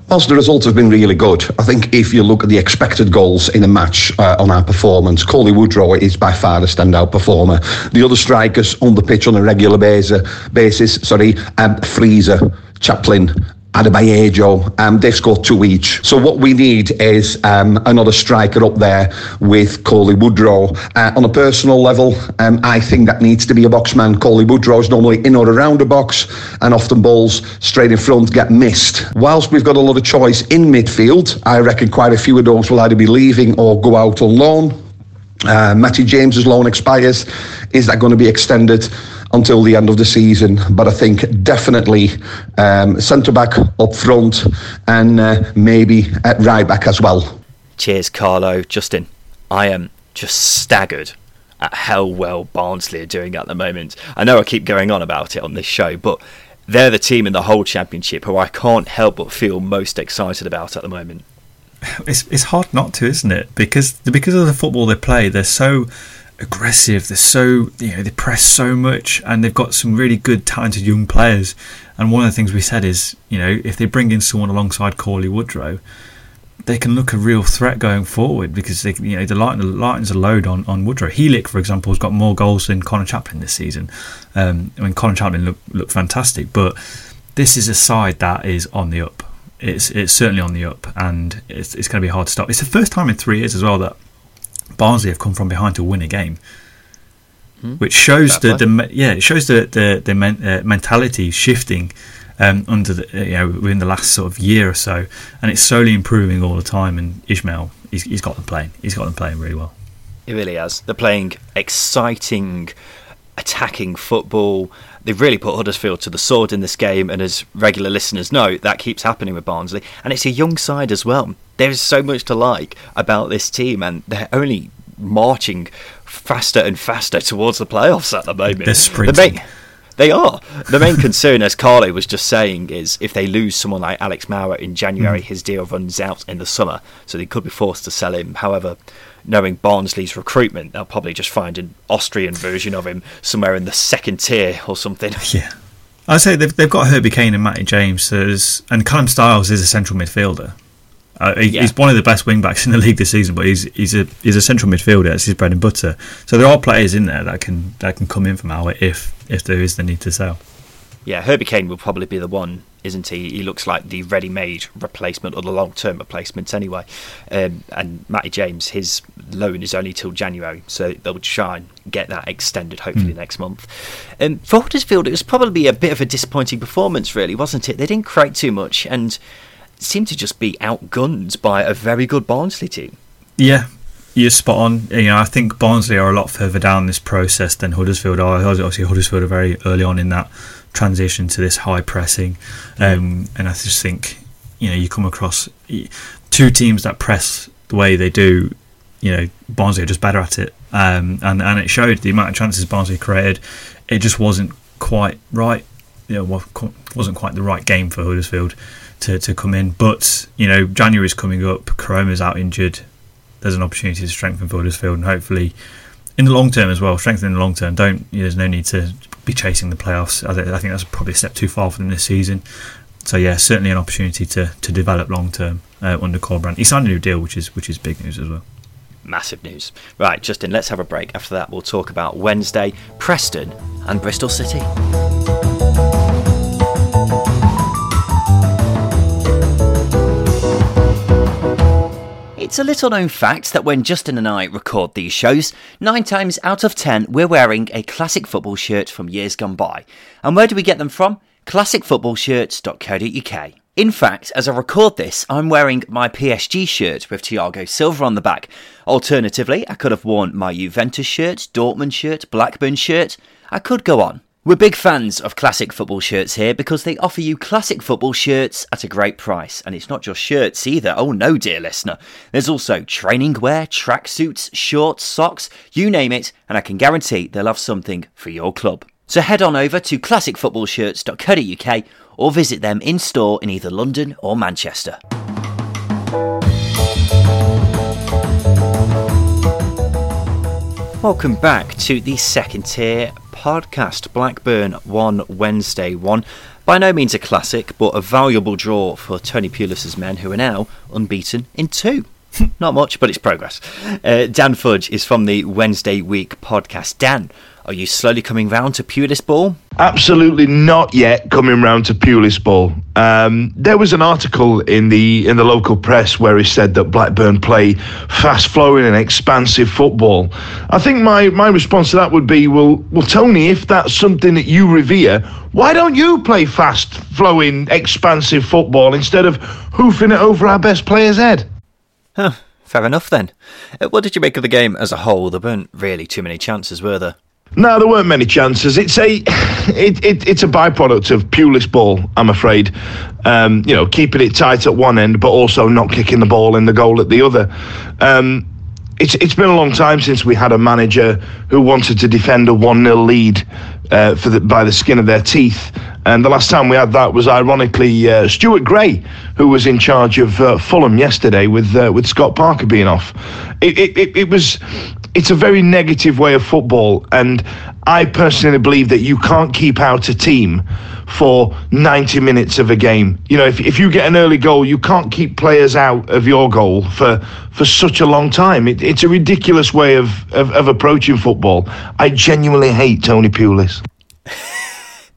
Whilst the results have been really good, I think if you look at the expected goals in a match uh, on our performance, Cauley Woodrow is by far the standout performer. The other strikers on the pitch on a regular basis, basis sorry, um, Frieser, Chaplin, Adeboyejo, um, they've scored two each. So what we need is um, another striker up there with Cauley Woodrow. Uh, on a personal level, um, I think that needs to be a boxman. Cauley Woodrow is normally in or around the box, and often balls straight in front get missed. Whilst we've got a lot of choice in midfield, I reckon quite a few of those will either be leaving or go out on loan. Uh, Matty James's loan expires. Is that going to be extended? until the end of the season. But I think definitely um, centre back up front and uh, maybe at right back as well. Cheers, Carlo. Justin, I am just staggered at how well Barnsley are doing at the moment. I know I keep going on about it on this show, but they're the team in the whole championship who I can't help but feel most excited about at the moment. It's it's hard not to, isn't it? Because because of the football they play, they're so aggressive. They're so you know they press so much, and they've got some really good, talented young players. And one of the things we said is, you know, if they bring in someone alongside Cauley Woodrow, they can look a real threat going forward because they, you know, the lightens a load on on Woodrow. Helik, for example, has got more goals than Conor Chaplin this season. Um, I mean, Conor Chaplin looked looked fantastic, but this is a side that is on the up. It's it's certainly on the up, and it's it's going to be hard to stop. It's the first time in three years as well that Barnsley have come from behind to win a game, hmm. which shows the, the yeah it shows the the, the men, uh, mentality shifting um, under the you know within the last sort of year or so, and it's slowly improving all the time. And Ismaël, he's, he's got them playing. He's got them playing really well. He really has. They're playing exciting, attacking football. They've really put Huddersfield to the sword in this game, and as regular listeners know, that keeps happening with Barnsley. And it's a young side as well. There is so much to like about this team, and they're only marching faster and faster towards the playoffs at the moment. They're sprinting. They are. The main <laughs> concern, as Carlo was just saying, is if they lose someone like Alex Mowatt in January, mm. his deal runs out in the summer, so they could be forced to sell him. However, knowing Barnsley's recruitment, they'll probably just find an Austrian version of him somewhere in the second tier or something. <laughs> Yeah. I say they've, they've got Herbie Kane and Matty James, as, and Callum Styles is a central midfielder. Uh, he, yeah. He's one of the best wing backs in the <laughs> league this season, but he's he's a he's a central midfielder. It's his bread and butter. So there are players in there that can that can come in from Alloa if if there is the need to sell. Yeah, Herbie Kane will probably be the one, isn't he? He looks like the ready-made replacement or the long-term replacement anyway. Um, and Matty James, his loan is only till January, so they'll try and get that extended hopefully mm. next month. Um, for Huddersfield, it was probably a bit of a disappointing performance, really, wasn't it? They didn't create too much and seemed to just be outgunned by a very good Barnsley team. Yeah, you're spot on. You know, I think Barnsley are a lot further down this process than Huddersfield are. Obviously, Huddersfield are very early on in that transition to this high pressing, um, and I just think you know you come across two teams that press the way they do. You know, Barnsley are just better at it, um, and and it showed the amount of chances Barnsley created. It just wasn't quite right. You know, wasn't quite the right game for Huddersfield to, to come in. But you know, January is coming up. Koroma's out injured. There's an opportunity to strengthen Huddersfield, and hopefully, in the long term as well, strengthen in the long term. Don't you know, there's no need to be chasing the playoffs. I, I think that's probably a step too far for them this season. So yeah, certainly an opportunity to, to develop long term uh, under Corberán. He signed a new deal, which is which is big news as well. Massive news. Right, Justin, let's have a break. After that, we'll talk about Wednesday, Preston, and Bristol City. It's a little known fact that when Justin and I record these shows, nine times out of ten we're wearing a classic football shirt from years gone by. And where do we get them from? classicfootballshirts.co.uk. In fact, as I record this, I'm wearing my PSG shirt with Thiago Silva on the back. Alternatively, I could have worn my Juventus shirt, Dortmund shirt, Blackburn shirt. I could go on. We're big fans of classic football shirts here because they offer you classic football shirts at a great price. And it's not just shirts either. Oh no, dear listener. There's also training wear, tracksuits, shorts, socks, you name it, and I can guarantee they'll have something for your club. So head on over to classicfootballshirts.co.uk or visit them in store in either London or Manchester. Welcome back to the second tier podcast. Blackburn won Wednesday one. By no means a classic, but a valuable draw for Tony Pulis's men, who are now unbeaten in two. <laughs> Not much, but it's progress. Uh, Dan Fudge is from the Wednesday Week podcast. Dan, are you slowly coming round to Pulis ball? Absolutely not yet coming round to Pulis ball. Um, there was an article in the in the local press where he said that Blackburn play fast flowing and expansive football. I think my, my response to that would be, well, well, Tony, if that's something that you revere, why don't you play fast flowing, expansive football instead of hoofing it over our best player's head? Huh, fair enough then. Uh, what did you make of the game as a whole? There weren't really too many chances, were there? No, there weren't many chances. It's a, <sighs> it, it, it's a byproduct of Pulis ball, I'm afraid. Um, you know, keeping it tight at one end, but also not kicking the ball in the goal at the other. Um, it's it's been a long time since we had a manager who wanted to defend a one 0 lead uh, for the, by the skin of their teeth. And the last time we had that was ironically uh, Stuart Gray, who was in charge of uh, Fulham yesterday with uh, with Scott Parker being off. It, it, it, it was it's a very negative way of football, and I personally believe that you can't keep out a team for 90 minutes of a game. You know, if, if you get an early goal, you can't keep players out of your goal for, for such a long time. It, it's a ridiculous way of, of, of approaching football. I genuinely hate Tony Pulis. <laughs>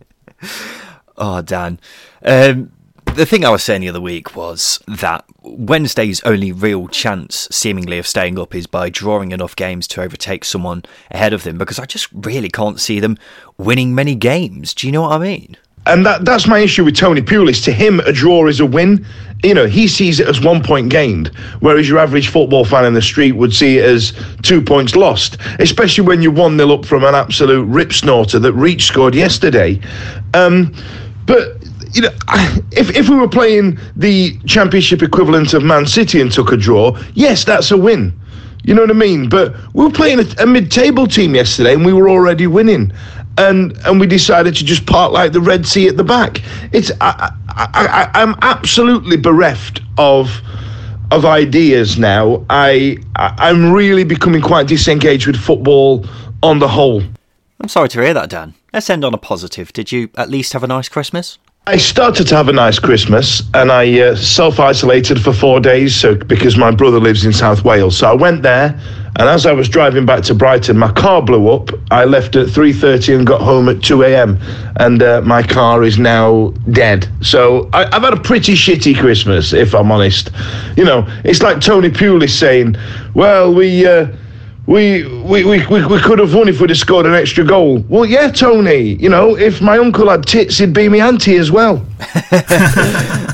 oh, Dan. Um, the thing I was saying the other week was that Wednesday's only real chance, seemingly, of staying up is by drawing enough games to overtake someone ahead of them because I just really can't see them winning many games. Do you know what I mean? And that, that's my issue with Tony Pulis. To him, a draw is a win. You know, he sees it as one point gained, whereas your average football fan in the street would see it as two points lost, especially when you're 1 0 up from an absolute rip snorter that Reach scored yesterday. Um, but you know, if if we were playing the championship equivalent of Man City and took a draw, yes, that's a win. You know what I mean? But we were playing a, a mid-table team yesterday, and we were already winning. and and we decided to just park like the Red Sea at the back. It's I, I, I, I'm absolutely bereft of of ideas now. I I'm really becoming quite disengaged with football on the whole. I'm sorry to hear that, Dan. Let's end on a positive. Did you at least have a nice Christmas? I started to have a nice Christmas and I uh, self isolated for four days so, because my brother lives in South Wales. So I went there and as I was driving back to Brighton, my car blew up. I left at 3.30 and got home at 2 a.m. And uh, my car is now dead. So I, have had a pretty shitty Christmas, if I'm honest. You know, it's like Tony Pulis saying, well, we... Uh, we, we, we, we, we could have won if we'd have scored an extra goal. Well, yeah, Tony. You know, if my uncle had tits, he'd be me auntie as well.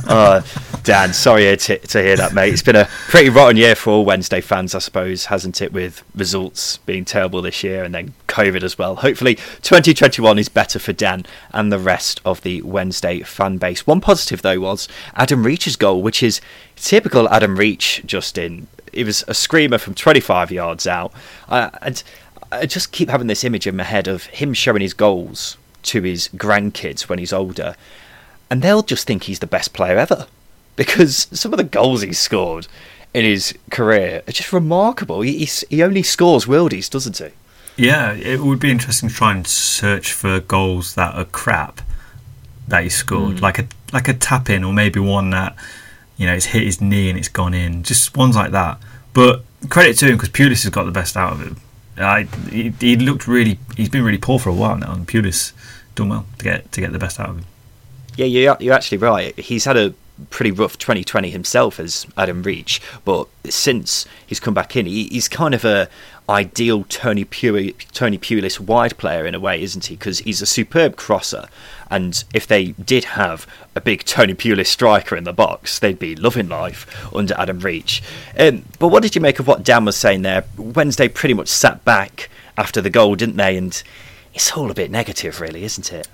uh, <laughs> Dan, sorry to, to hear that, mate. It's been a pretty rotten year for all Wednesday fans, I suppose, hasn't it? With results being terrible this year and then COVID as well. Hopefully, 2021 is better for Dan and the rest of the Wednesday fan base. One positive, though, was Adam Reach's goal, which is typical Adam Reach, Justin it was a screamer from 25 yards out. Uh, and I just keep having this image in my head of him showing his goals to his grandkids when he's older, and they'll just think he's the best player ever because some of the goals he's scored in his career are just remarkable. He, he only scores worldies, doesn't he? Yeah, it would be interesting to try and search for goals that are crap that he scored, mm. like a like a tap in or maybe one that you know, it's hit his knee and it's gone in. Just ones like that. But credit to him because Pulis has got the best out of him. I, he, he, looked really. He's been really poor for a while now, and Pulis done well to get to get the best out of him. Yeah, you're, you're actually right. He's had a pretty rough 2020 himself as Adam Reach, but since he's come back in, he, he's kind of a ideal Tony Pulis, Tony Pulis wide player in a way, isn't he? Because he's a superb crosser, and if they did have a big Tony Pulis striker in the box, they'd be loving life under Adam Reach. Um, but what did you make of what Dan was saying there? Wednesday pretty much sat back after the goal, didn't they? And it's all a bit negative, really, isn't it?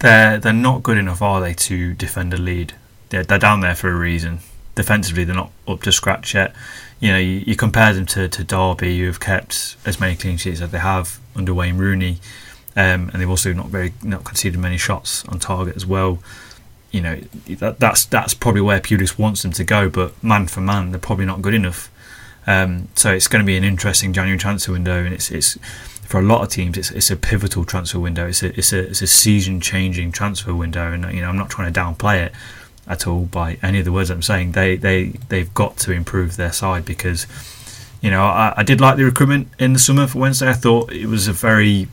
They're they're not good enough, are they, to defend a lead? They're, they're down there for a reason. Defensively, they're not up to scratch yet. You know, you, you compare them to, to Derby, who have kept as many clean sheets as they have under Wayne Rooney um, and they've also not very not conceded many shots on target as well. You know that, that's that's probably where Pulis wants them to go, but man for man, they're probably not good enough. Um, so it's going to be an interesting January transfer window, and it's it's for a lot of teams, it's it's a pivotal transfer window. It's a it's a it's a season changing transfer window, and you know I'm not trying to downplay it at all by any of the words I'm saying. They they they've got to improve their side because you know I, I did like the recruitment in the summer for Wednesday. I thought it was a very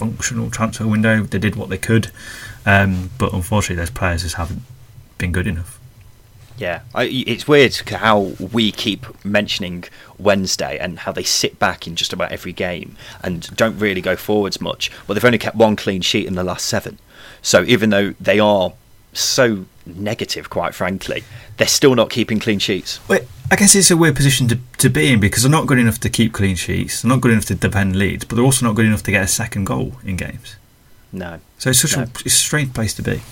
functional transfer window. They did what they could, um, but unfortunately, those players just haven't been good enough. Yeah, it's weird how we keep mentioning Wednesday and how they sit back in just about every game and don't really go forwards much. Well, they've only kept one clean sheet in the last seven. So even though they are so negative, quite frankly, they're still not keeping clean sheets. Wait, I guess it's a weird position to, to be in because they're not good enough to keep clean sheets. They're not good enough to defend leads, but they're also not good enough to get a second goal in games. No. So it's such no. a, it's a strange place to be.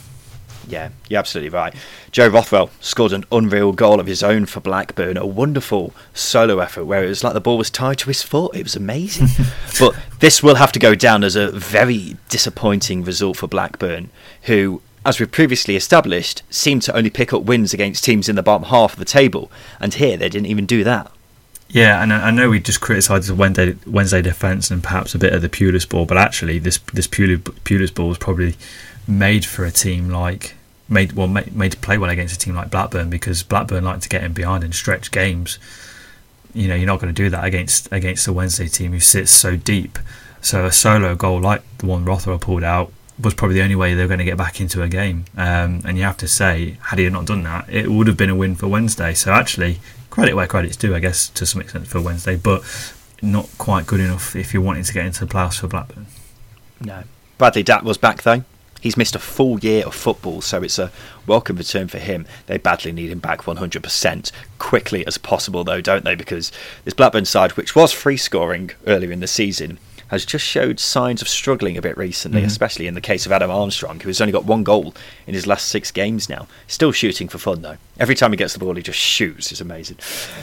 Yeah, you're absolutely right. Joe Rothwell scored an unreal goal of his own for Blackburn, a wonderful solo effort where it was like the ball was tied to his foot. It was amazing. <laughs> but this will have to go down as a very disappointing result for Blackburn, who as we've previously established, seemed to only pick up wins against teams in the bottom half of the table, and here they didn't even do that. Yeah, and I know we just criticised the Wednesday, Wednesday defence and perhaps a bit of the Pulis ball, but actually this this Pulis ball was probably made for a team like made well made, made to play well against a team like Blackburn because Blackburn like to get in behind and stretch games. You know, you're not going to do that against against a Wednesday team who sits so deep. So a solo goal like the one Rothwell pulled out was probably the only way they were going to get back into a game. Um, and you have to say, had he not done that, it would have been a win for Wednesday. So actually, credit where credit's due, I guess, to some extent for Wednesday, but not quite good enough if you're wanting to get into the playoffs for Blackburn. No. Bradley Dack was back though. He's missed a full year of football, so it's a welcome return for him. They badly need him back 100% quickly as possible, though, don't they? Because this Blackburn side, which was free scoring earlier in the season, has just showed signs of struggling a bit recently, mm-hmm. especially in the case of Adam Armstrong, who has only got one goal in his last six games now. Still shooting for fun, though. Every time he gets the ball, he just shoots. It's amazing.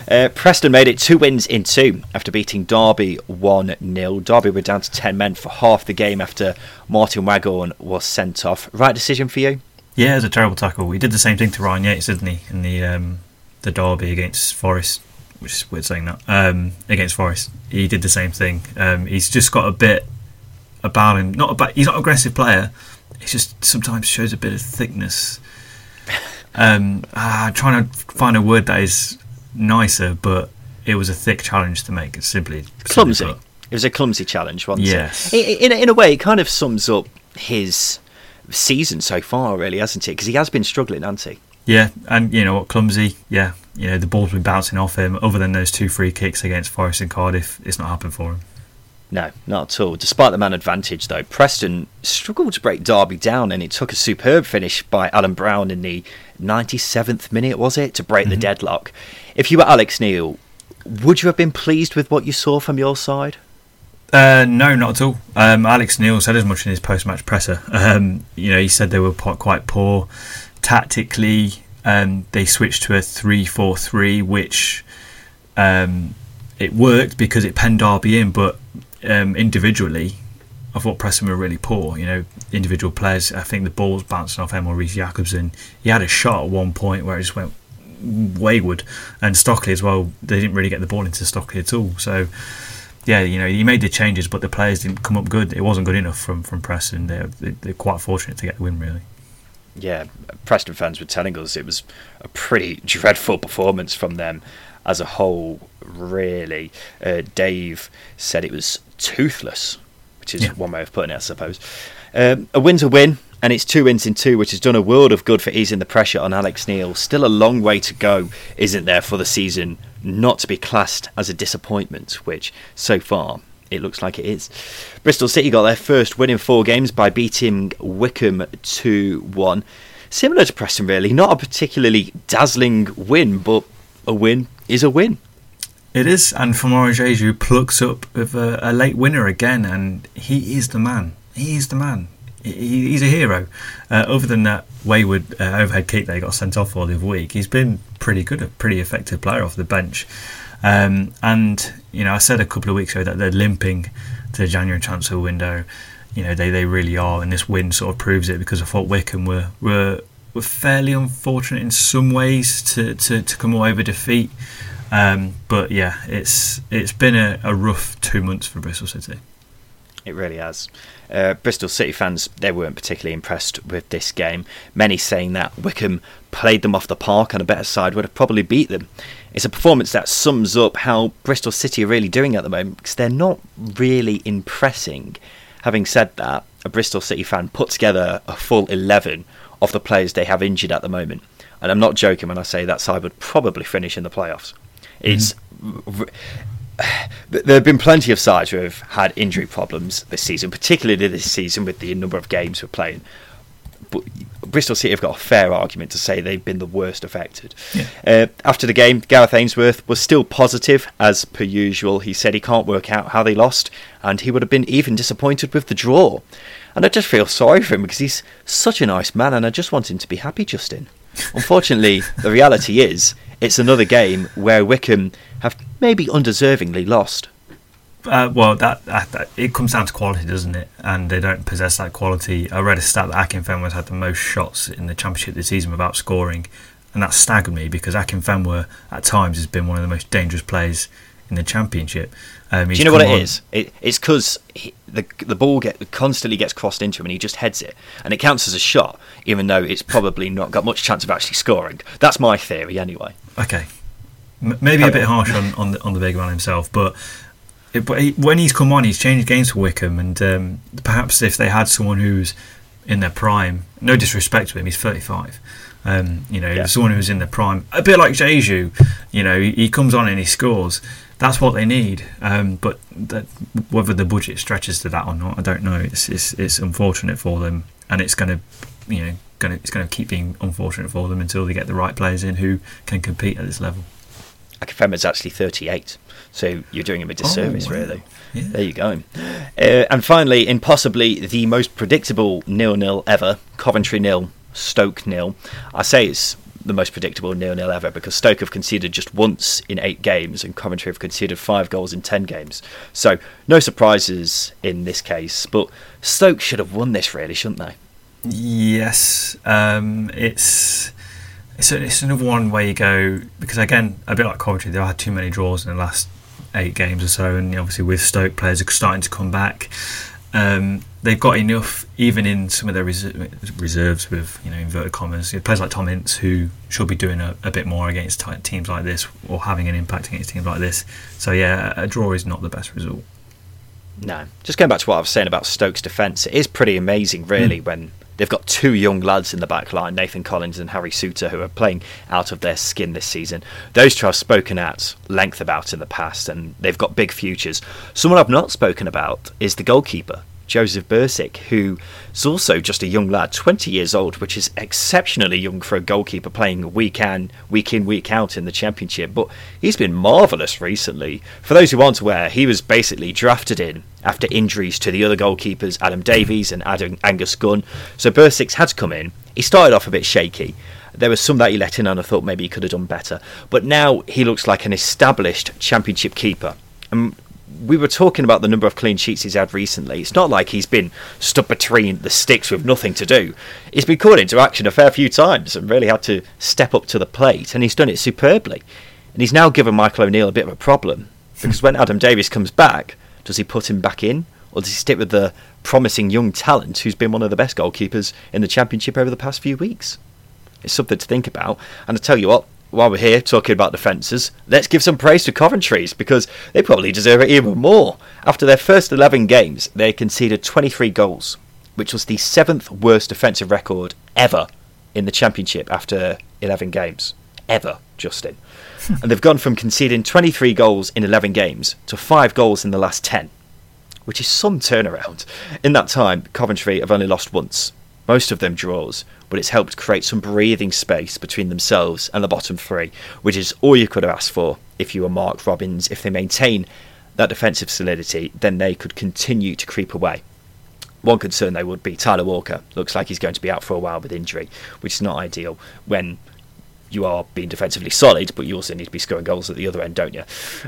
Uh, Preston made it two wins in two after beating Derby 1 0. Derby were down to 10 men for half the game after Martin Waghorn was sent off. Right decision for you? Yeah, it was a terrible tackle. He did the same thing to Ryan Yates, didn't he, in the um, the derby against Forest, which is weird saying that um, against Forest. He did the same thing. Um, he's just got a bit about him. Not about. He's not an aggressive player. He just sometimes shows a bit of thickness. <laughs> Um, ah, trying to find a word that is nicer, but it was a thick challenge to make. It's simply clumsy. Simply it was a clumsy challenge, wasn't yes. it? In, in, in a way, it kind of sums up his season so far, really, hasn't it? Because he has been struggling, hasn't he? Yeah, and you know what, clumsy. Yeah, you know the ball's been bouncing off him. Other than those two free kicks against Forest and Cardiff, it's not happened for him. No, not at all. Despite the man advantage, though, Preston struggled to break Derby down, and it took a superb finish by Alan Browne in the 97th minute, was it, to break mm-hmm. the deadlock. If you were Alex Neil, would you have been pleased with what you saw from your side? Uh, no, not at all. Um, Alex Neil said as much in his post-match presser. <laughs> Um, you know, he said they were quite poor tactically. Um, they switched to a three-four-three, which um, it worked because it penned Derby in. But um, individually, I thought Preston were really poor. You know, individual players. I think the ball's bouncing off Emil Riis Jakobsen. He had a shot at one point where it just went wayward, and Stockley as well. They didn't really get the ball into Stockley at all. So yeah, you know, he made the changes, but the players didn't come up good. It wasn't good enough from from Preston. They're, they're quite fortunate to get the win, really. Yeah, Preston fans were telling us it was a pretty <laughs> dreadful performance from them as a whole. Really, uh, Dave said it was toothless, which is yeah. one way of putting it, I suppose. Um, a win's a win, and it's two wins in two, which has done a world of good for easing the pressure on Alex Neil. Still a long way to go, isn't there, for the season not to be classed as a disappointment, which so far it looks like it is. Bristol City got their first win in four games by beating Wycombe 2 1. Similar to Preston, really. Not a particularly dazzling win, but a win is a win. It is, and Famara Diédhiou plucks up with a, a, late winner again, and he is the man. He is the man. He, he's a hero. Uh, other than that wayward uh, overhead kick he got sent off for the other week, he's been pretty good, a pretty effective player off the bench. Um, and you know, I said a couple of weeks ago that they're limping to the January transfer window. You know, they, they really are, and this win sort of proves it because I thought Wycombe were were, were fairly unfortunate in some ways to, to, to come away with defeat. Um, but yeah, it's it's been a, a rough two months for Bristol City. It really has. Uh, Bristol City fans, they weren't particularly impressed with this game. Many saying that Wycombe played them off the park and a better side would have probably beat them. It's a performance that sums up how Bristol City are really doing at the moment because they're not really impressing. Having said that, a Bristol City fan put together a full 11 of the players they have injured at the moment. And I'm not joking when I say that side would probably finish in the playoffs. It's. Mm-hmm there have been plenty of sides who have had injury problems this season, particularly this season with the number of games we're playing. But Bristol City have got a fair argument to say they've been the worst affected. Yeah. Uh, after the game, Gareth Ainsworth was still positive, as per usual. He said he can't work out how they lost, and he would have been even disappointed with the draw. And I just feel sorry for him because he's such a nice man, and I just want him to be happy, Justin. Unfortunately, <laughs> the reality is it's another game where Wycombe have maybe undeservingly lost. Uh, well, that, that, it comes down to quality, doesn't it? And they don't possess that quality. I read a stat that Akinfenwa's had the most shots in the championship this season without scoring, and that staggered me because Akinfenwa at times has been one of the most dangerous players in the championship. Um, Do you know what it on... is? It, it's because the the ball get constantly gets crossed into him and he just heads it, and it counts as a shot, even though it's probably not got much chance of actually scoring. That's my theory, anyway. Okay, M- maybe a bit harsh on on the, on the big man himself, but. But he, when he's come on, he's changed games for Wycombe, and um, perhaps if they had someone who's in their prime, no disrespect to him, he's 35. Um, you know, yeah. someone who's in their prime, a bit like Jeju, You know, he, he comes on and he scores that's what they need. Um, but that, whether the budget stretches to that or not, I don't know. It's it's, it's unfortunate for them, and it's going to, you know, to it's going to keep being unfortunate for them until they get the right players in who can compete at this level. Akinfenwa's actually 38. So you're doing him a disservice, oh, wow. really. Yeah. There you go. Uh, and finally, in possibly the most predictable nil-nil ever, Coventry nil, Stoke nil. I say it's the most predictable nil-nil ever because Stoke have conceded just once in eight games and Coventry have conceded five goals in ten games. So no surprises in this case, but Stoke should have won this really, shouldn't they? Yes, um, it's it's a, it's another one where you go because again a bit like Coventry, they've had too many draws in the last eight games or so, and obviously with Stoke players are starting to come back. Um, they've got enough, even in some of their reserves, with you know inverted commas, you know, players like Tom Ince who should be doing a, a, bit more against teams like this or having an impact against teams like this. So yeah, a draw is not the best result. No, just going back to what I was saying about Stoke's defence, it is pretty amazing, really, mm. when they've got two young lads in the back line, Nathan Collins and Harry Souttar, who are playing out of their skin this season. Those two I've spoken at length about in the past, and they've got big futures. Someone I've not spoken about is the goalkeeper, Josef Bursik, who is also just a young lad, 20 years old, which is exceptionally young for a goalkeeper playing week in, week in, week out in the Championship. But he's been marvellous recently. For those who aren't aware, he was basically drafted in after injuries to the other goalkeepers, Adam Davies and Adam Angus Gunn. So Bursik's had to come in. He started off a bit shaky. There was some that he let in, and I thought maybe he could have done better. But now he looks like an established Championship keeper. And we were talking about the number of clean sheets he's had recently. It's not like he's been stuck between the sticks with nothing to do. He's been called into action a fair few times and really had to step up to the plate, and he's done it superbly. And he's now given Michael O'Neill a bit of a problem because when Adam Davies comes back, does he put him back in, or does he stick with the promising young talent who's been one of the best goalkeepers in the Championship over the past few weeks? It's something to think about. And I tell you what, while we're here talking about defences, let's give some praise to Coventry's because they probably deserve it even more. After their first 11 games, they conceded 23 goals, which was the seventh worst defensive record ever in the Championship after 11 games. Ever, Justin. <laughs> and they've gone from conceding 23 goals in 11 games to 5 goals in the last 10, which is some turnaround. In that time, Coventry have only lost once, most of them draws, but it's helped create some breathing space between themselves and the bottom three, which is all you could have asked for if you were Mark Robins. If they maintain that defensive solidity, then they could continue to creep away. One concern they would be Tyler Walker. Looks like he's going to be out for a while with injury, which is not ideal when you are being defensively solid, but you also need to be scoring goals at the other end, don't you?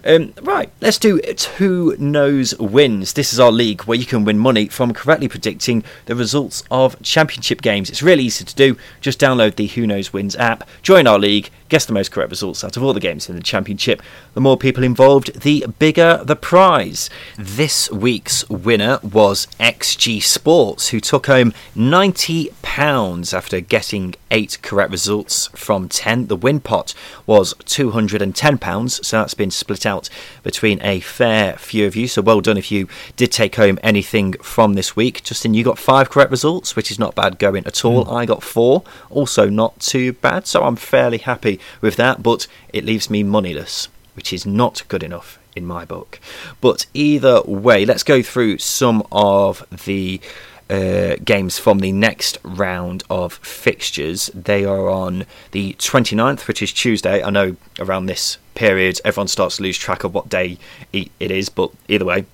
Um, right, let's do it Who Knows Wins. This is our league where you can win money from correctly predicting the results of championship games. It's really easy to do. Just download the Who Knows Wins app, join our league, guess the most correct results out of all the games in the championship. The more people involved, the bigger the prize. This week's winner was XG Sports, who took home £90 after getting eight correct results from 10. The win pot was £210, so that's been split out between a fair few of you. So well done if you did take home anything from this week. Justin, you got five correct results, which is not bad going at all. Mm. I got four, also not too bad, so I'm fairly happy with that, but it leaves me moneyless, which is not good enough in my book. But either way, let's go through some of the uh, games from the next round of fixtures. They are on the 29th, which is Tuesday. I know around this period everyone starts to lose track of what day it is, but either way,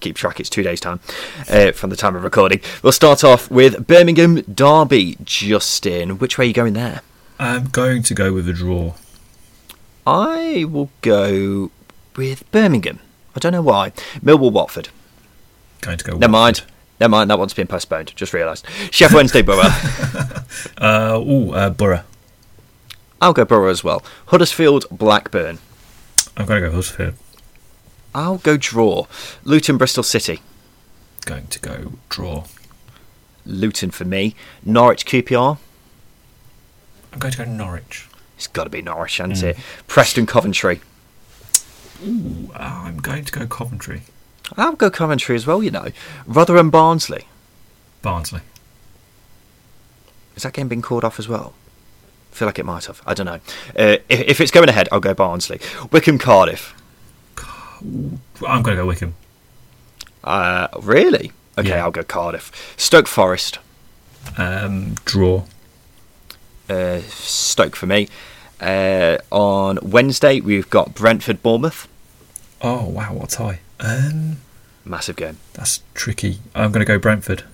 keep track. It's two days' time uh, from the time of recording. We'll start off with Birmingham Derby. Justin, which way are you going there? I'm going to go with a draw. I will go with Birmingham. I don't know why. Millwall Watford. Going to go. Never mind. Never mind. That one's been postponed. Just realised. Sheff Wednesday Borough. <laughs> uh, ooh, uh, Borough. I'll go Borough as well. Huddersfield Blackburn. I'm going to go Huddersfield. I'll go draw. Luton Bristol City. Going to go draw. Luton for me. Norwich QPR. I'm going to go Norwich. It's got to be Norwich, hasn't mm. it? Preston Coventry. Ooh, I'm going to go Coventry. I'll go Coventry as well, you know. Rotherham Barnsley. Barnsley. Has that game been called off as well? I feel like it might have. I don't know. Uh, if, if, it's going ahead, I'll go Barnsley. Wycombe Cardiff. I'm going to go Wycombe. Uh, really? Okay, yeah. I'll go Cardiff. Stoke Forest. Um, draw uh, Stoke for me. Uh, on Wednesday, we've got Brentford Bournemouth. Oh wow, what a tie! Um, Massive game. That's tricky. I'm going to go Brentford.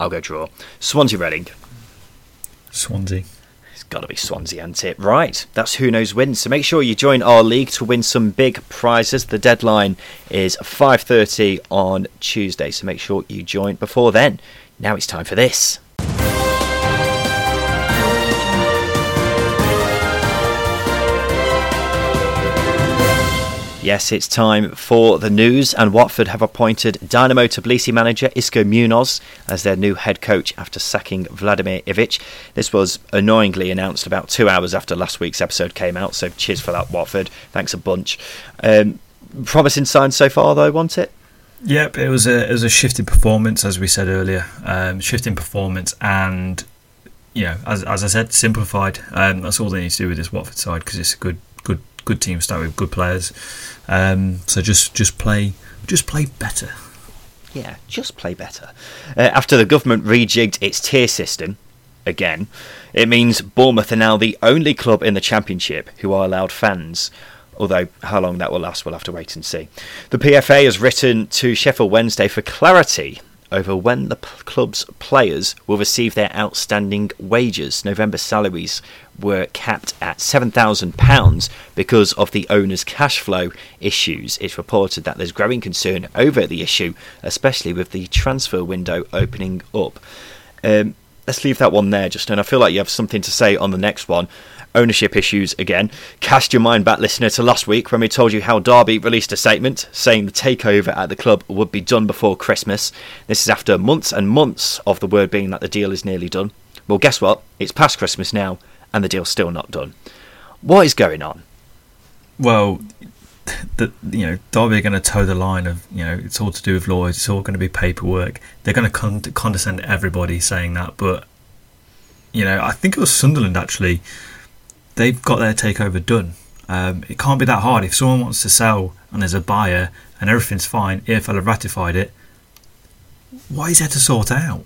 I'll go draw. Swansea Reading. Swansea. It's got to be Swansea, and it? Right, that's who knows wins. So make sure you join our league to win some big prizes. The deadline is 5:30 on Tuesday, so make sure you join before then. Now it's time for this. Yes, it's time for the news, and Watford have appointed Dinamo Tbilisi manager Xisco Munoz as their new head coach after sacking Vladimir Ivic. This was annoyingly announced about two hours after last week's episode came out, so cheers for that, Watford. Thanks a bunch. Um, promising signs so far, though, want it? Yep, it was a it was a shift in performance, as we said earlier. Um, shift in performance, and you know, as as I said, simplified. Um, that's all they need to do with this Watford side because it's a good good good team start with good players. Um, so just just play just play better. Yeah, just play better. Uh, after the government rejigged its tier system again, it means Bournemouth are now the only club in the Championship who are allowed fans. Although how long that will last, we'll have to wait and see. The PFA has written to Sheffield Wednesday for clarity over when the club's players will receive their outstanding wages. November salaries were capped at £7,000 because of the owner's cash flow issues. It's reported that there's growing concern over the issue, especially with the transfer window opening up. Um, let's leave that one there, Justin. I feel like you have something to say on the next one ownership issues again. Cast your mind back, listener, to last week when we told you how Derby released a statement saying the takeover at the club would be done before Christmas. This is after months and months of the word being that the deal is nearly done. Well, guess what? It's past Christmas now, and the deal's still not done. What is going on? Well, you know, Derby are going to toe the line of, you know, it's all to do with lawyers, it's all going to be paperwork. They're going to con- condescend everybody saying that, but, you know, I think it was Sunderland actually they've got their takeover done. Um, it can't be that hard. If someone wants to sell and there's a buyer and everything's fine, EFL have ratified it, why is there to sort out?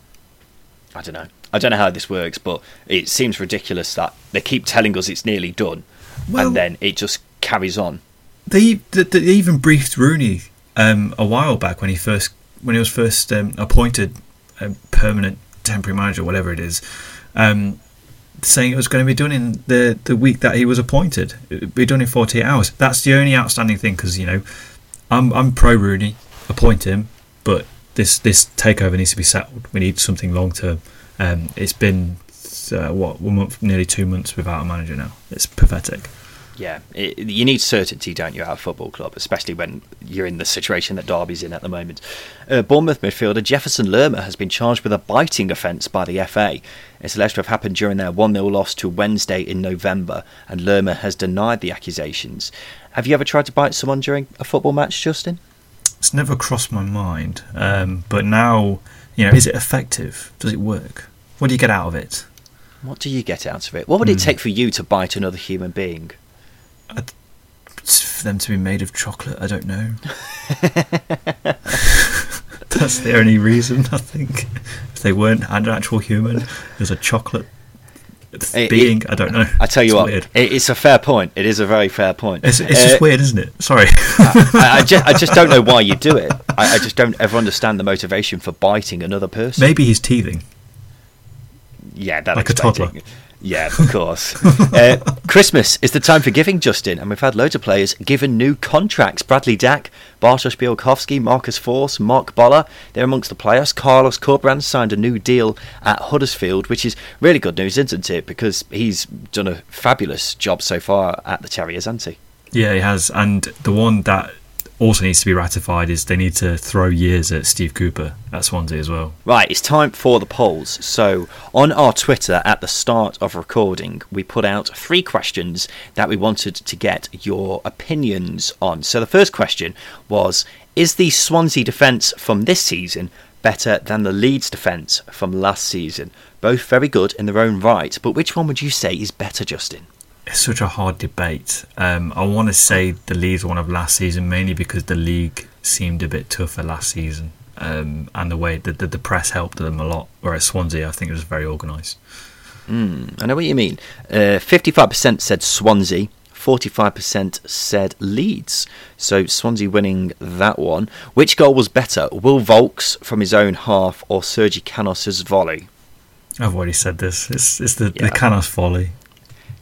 I don't know. I don't know how this works, but it seems ridiculous that they keep telling us it's nearly done, well, and then it just carries on. They, they, they even briefed Rooney um, a while back when he first when he was first um, appointed a permanent temporary manager, whatever it is. Um, saying it was going to be done in the, the week that he was appointed. It would be done in 48 hours. That's the only outstanding thing because, you know, I'm, I'm pro Rooney, appoint him, but this, this takeover needs to be settled. We need something long term. Um, it's been, uh, what, one month, nearly two months without a manager now. It's pathetic yeah, it, you need certainty, don't you, at a football club, especially when you're in the situation that Derby's in at the moment. Uh, Bournemouth midfielder Jefferson Lerma has been charged with a biting offence by the FA. It's alleged to have happened during their 1 0 loss to Wednesday in November, and Lerma has denied the accusations. Have you ever tried to bite someone during a football match, Justin? It's never crossed my mind, um, but now, you know, is it effective? Does it work? What do you get out of it? What do you get out of it? What would mm. it hmm. take for you to bite another human being? For them to be made of chocolate. I don't know. <laughs> That's the only reason I think. If they weren't an actual human, there's a chocolate it, being. It, I don't know. I tell you it's what, it's a fair point. It is a very fair point. It's, it's uh, just weird, isn't it? Sorry. I, I, just, I, just, don't know why you do it. I, I just don't ever understand the motivation for biting another person. Maybe he's teething. Yeah, that like a toddler. Yeah, of course. <laughs> uh, Christmas is the time for giving, Justin, and we've had loads of players given new contracts. Bradley Dack, Bartosz Białkowski, Marcus Forss, Marc Bola, they're amongst the players. Carlos Corberán signed a new deal at Huddersfield, which is really good news, isn't it? Because he's done a fabulous job so far at the Terriers, hasn't he? Yeah, he has. And the one that also needs to be ratified is they need to throw years at Steve Cooper at Swansea as well. Right, it's time for the polls. So, on our Twitter at the start of recording, we put out three questions that we wanted to get your opinions on. So, the first question was Is the Swansea defence from this season better than the Leeds defence from last season? Both very good in their own right, but which one would you say is better, Justin? It's such a hard debate. Um, I want to say the Leeds one of last season mainly because the league seemed a bit tougher last season, um, and the way that the, the, press helped them a lot. Whereas Swansea, I think, was very organised. Mm, I know what you mean. Uh, 55% said Swansea, 45% said Leeds. So Swansea winning that one. Which goal was better, Will Vaulks from his own half or Sergi Canos's volley? I've already said this. It's, it's the, yeah. the Canos volley.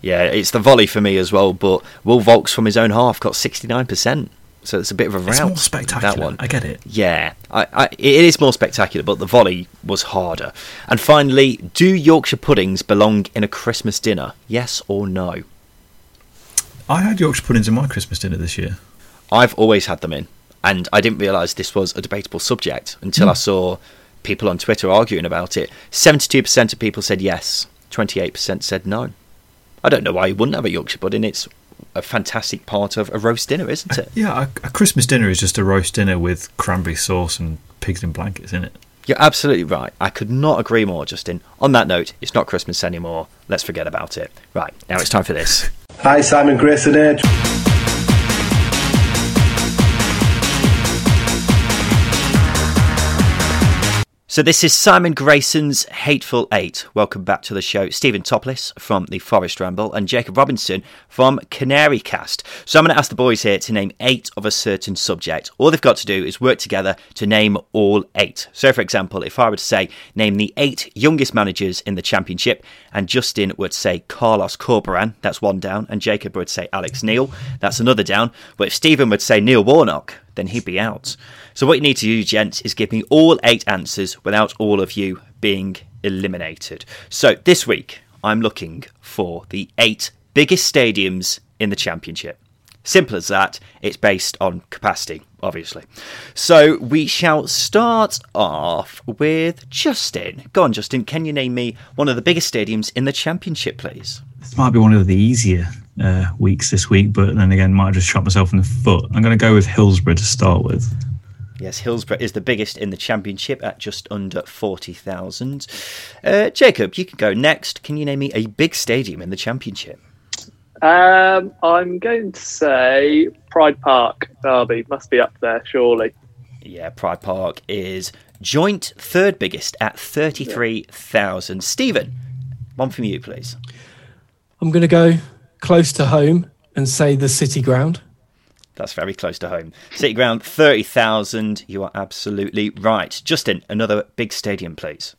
Yeah, it's the volley for me as well, but Will Vaulks from his own half got 69%. So it's a bit of a rout. It's more spectacular. That one. I get it. Yeah, I, I, it is more spectacular, but the volley was harder. And finally, do Yorkshire puddings belong in a Christmas dinner? Yes or no? I had Yorkshire puddings in my Christmas dinner this year. I've always had them in, and I didn't realise this was a debatable subject until mm. I saw people on Twitter arguing about it. 72% of people said yes, 28% said no. I don't know why you wouldn't have a Yorkshire pudding. It's a fantastic part of a roast dinner, isn't it? Yeah, a, a, Christmas dinner is just a roast dinner with cranberry sauce and pigs in blankets, isn't it? You're absolutely right. I could not agree more, Justin. On that note, it's not Christmas anymore. Let's forget about it. Right, now it's time for this. Hi, Simon Grayson here. So this is Simon Grayson's Hateful Eight. Welcome back to the show. Stephen Topless from the Forest Ramble and Jacob Robinson from Canary Cast. So I'm going to ask the boys here to name eight of a certain subject. All they've got to do is work together to name all eight. So for example, if I were to say name the eight youngest managers in the championship, and Justin would say Carlos Corberán, that's one down, and Jacob would say Alex Neil, that's another down. But if Stephen would say Neil Warnock, then he'd be out. So what you need to do, gents, is give me all eight answers without all of you being eliminated. So this week, I'm looking for the eight biggest stadiums in the championship. Simple as that. It's based on capacity, obviously. So we shall start off with Justin. Go on, Justin. Can you name me one of the biggest stadiums in the championship, please? This might be one of the easier uh, weeks this week, but then again, might have just shot myself in the foot. I'm going to go with Hillsborough to start with. Yes, Hillsborough is the biggest in the championship at just under 40,000. Uh, Jacob, you can go next. Can you name me a big stadium in the championship? Um, I'm going to say Pride Park, Derby. Must be up there, surely. Yeah, Pride Park is joint third biggest at 33,000. Stephen, one from you, please. I'm going to go close to home and say the City Ground. That's very close to home. City Ground, 30,000. You are absolutely right. Justin, another big stadium, please.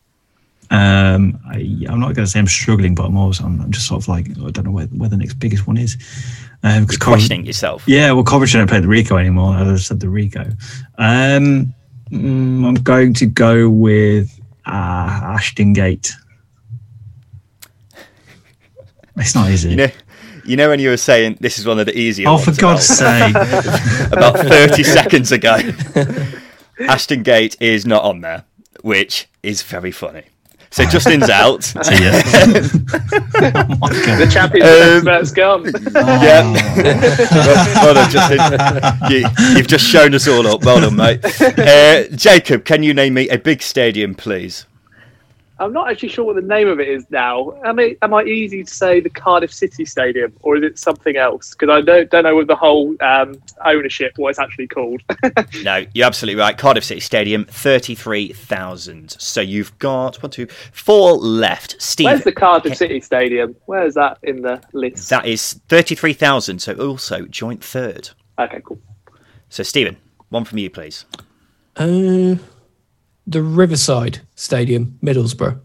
Um, I, am not going to say I'm struggling, but I'm always I'm, I'm, just sort of like I don't know where, where the next biggest one is. Um, You're questioning yourself. Yeah, well, Coventry don't play the Ricoh anymore. I just said the Ricoh. Um, mm, I'm going to go with uh, Ashton Gate. It's not easy. You know, you know when you were saying this is one of the easier. Oh, for God's <laughs> sake! about thirty seconds ago, Ashton Gate is not on there, which is very funny. So Justin's out. <laughs> oh the championship um, expert's gone. Yeah. well, well, done, Justin. You, have just shown us all up. Well done, mate. Uh, Jacob, can you name me a big stadium, please? I'm not actually sure what the name of it is now. Am I, am I easy to say the Cardiff City Stadium or is it something else? Because I don't, don't know with the whole um, ownership what it's actually called. <laughs> no, you're absolutely right. Cardiff City Stadium, 33,000. So you've got one, two, four left. Steve. Where's the Cardiff City Stadium? Where is that in the list? That is 33,000. So also joint third. Okay, cool. So, Stephen, one from you, please. Uh, the Riverside Stadium, Middlesbrough.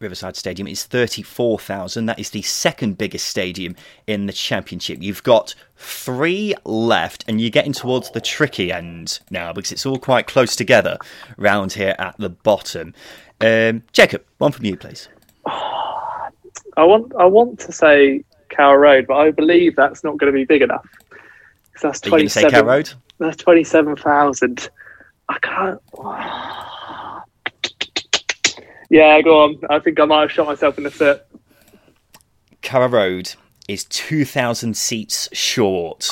Riverside Stadium is 34,000. That is the second biggest stadium in the championship. You've got three left, and you're getting towards the tricky end now because it's all quite close together round here at the bottom. Um, Jacob, one from you, please. <sighs> I want I want to say Carrow Road, but I believe that's not going to be big enough. That's twenty seven. Road. That's twenty seven thousand. I can't. <sighs> Yeah, go on. I think I might have shot myself in the foot. Carrow Road is 2,000 seats short.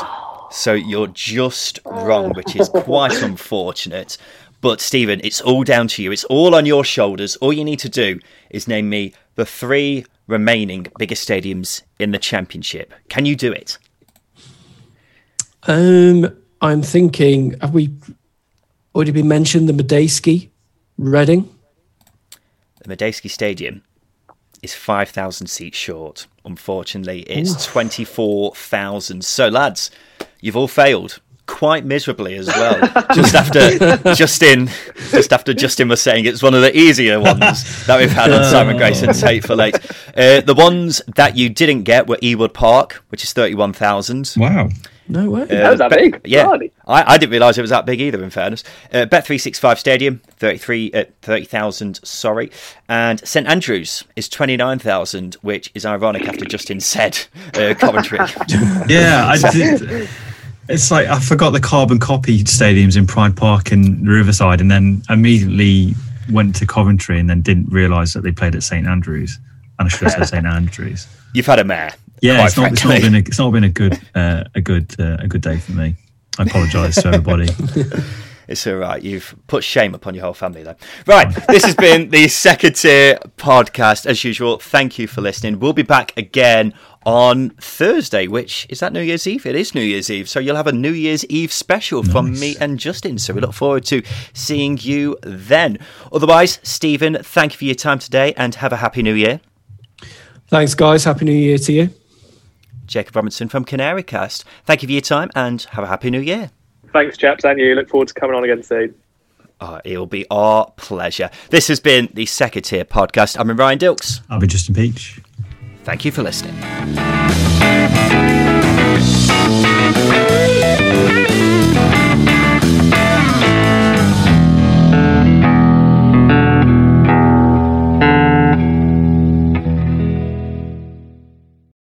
So you're just wrong, which is quite <laughs> unfortunate. But Stephen, it's all down to you. It's all on your shoulders. All you need to do is name me the three remaining biggest stadiums in the championship. Can you do it? Um, I'm thinking. Have we already been mentioned? The Madejski, Reading the Madejski Stadium is 5,000 seats short. Unfortunately, it's 24,000. So, lads, you've all failed quite miserably as well. <laughs> just after Justin, just after Justin was saying it's one of the easier ones that we've had on Simon Grayson's Hateful Eight. Uh, the ones that you didn't get were Ewood Park, which is thirty-one thousand. Wow. No way. Uh, that was that big. Yeah, I, I, didn't realise it was that big either. In fairness, uh, Bet three six five Stadium thirty three uh, thirty thousand. Sorry, and St Andrews is twenty nine thousand, which is ironic after Justin said uh, Coventry. <laughs> yeah, I did. It's like I forgot the carbon copy stadiums in Pride Park and Riverside, and then immediately went to Coventry, and then didn't realise that they played at St Andrews. And I should have said St Andrews. <laughs> You've had a mare. Yeah, it's not, it's not, been a, it's not been a good uh, a good uh, a good day for me. I apologise to everybody. <laughs> It's all right. You've put shame upon your whole family, though. Right. This has been the second tier podcast. As usual, thank you for listening. We'll be back again on Thursday, which is that New Year's Eve? It is New Year's Eve. So you'll have a New Year's Eve special nice. from me and Justin. So we look forward to seeing you then. Otherwise, Stephen, thank you for your time today and have a happy New Year. Thanks, guys. Happy New Year to you. Jacob Robinson from Canary Cast. Thank you for your time and have a happy New Year. Thanks, chaps, and you. Look forward to coming on again soon. Oh, it'll be our pleasure. This has been the Second Tier Podcast. I'm Ryan Dilks. I'll be Justin Peach. Thank you for listening.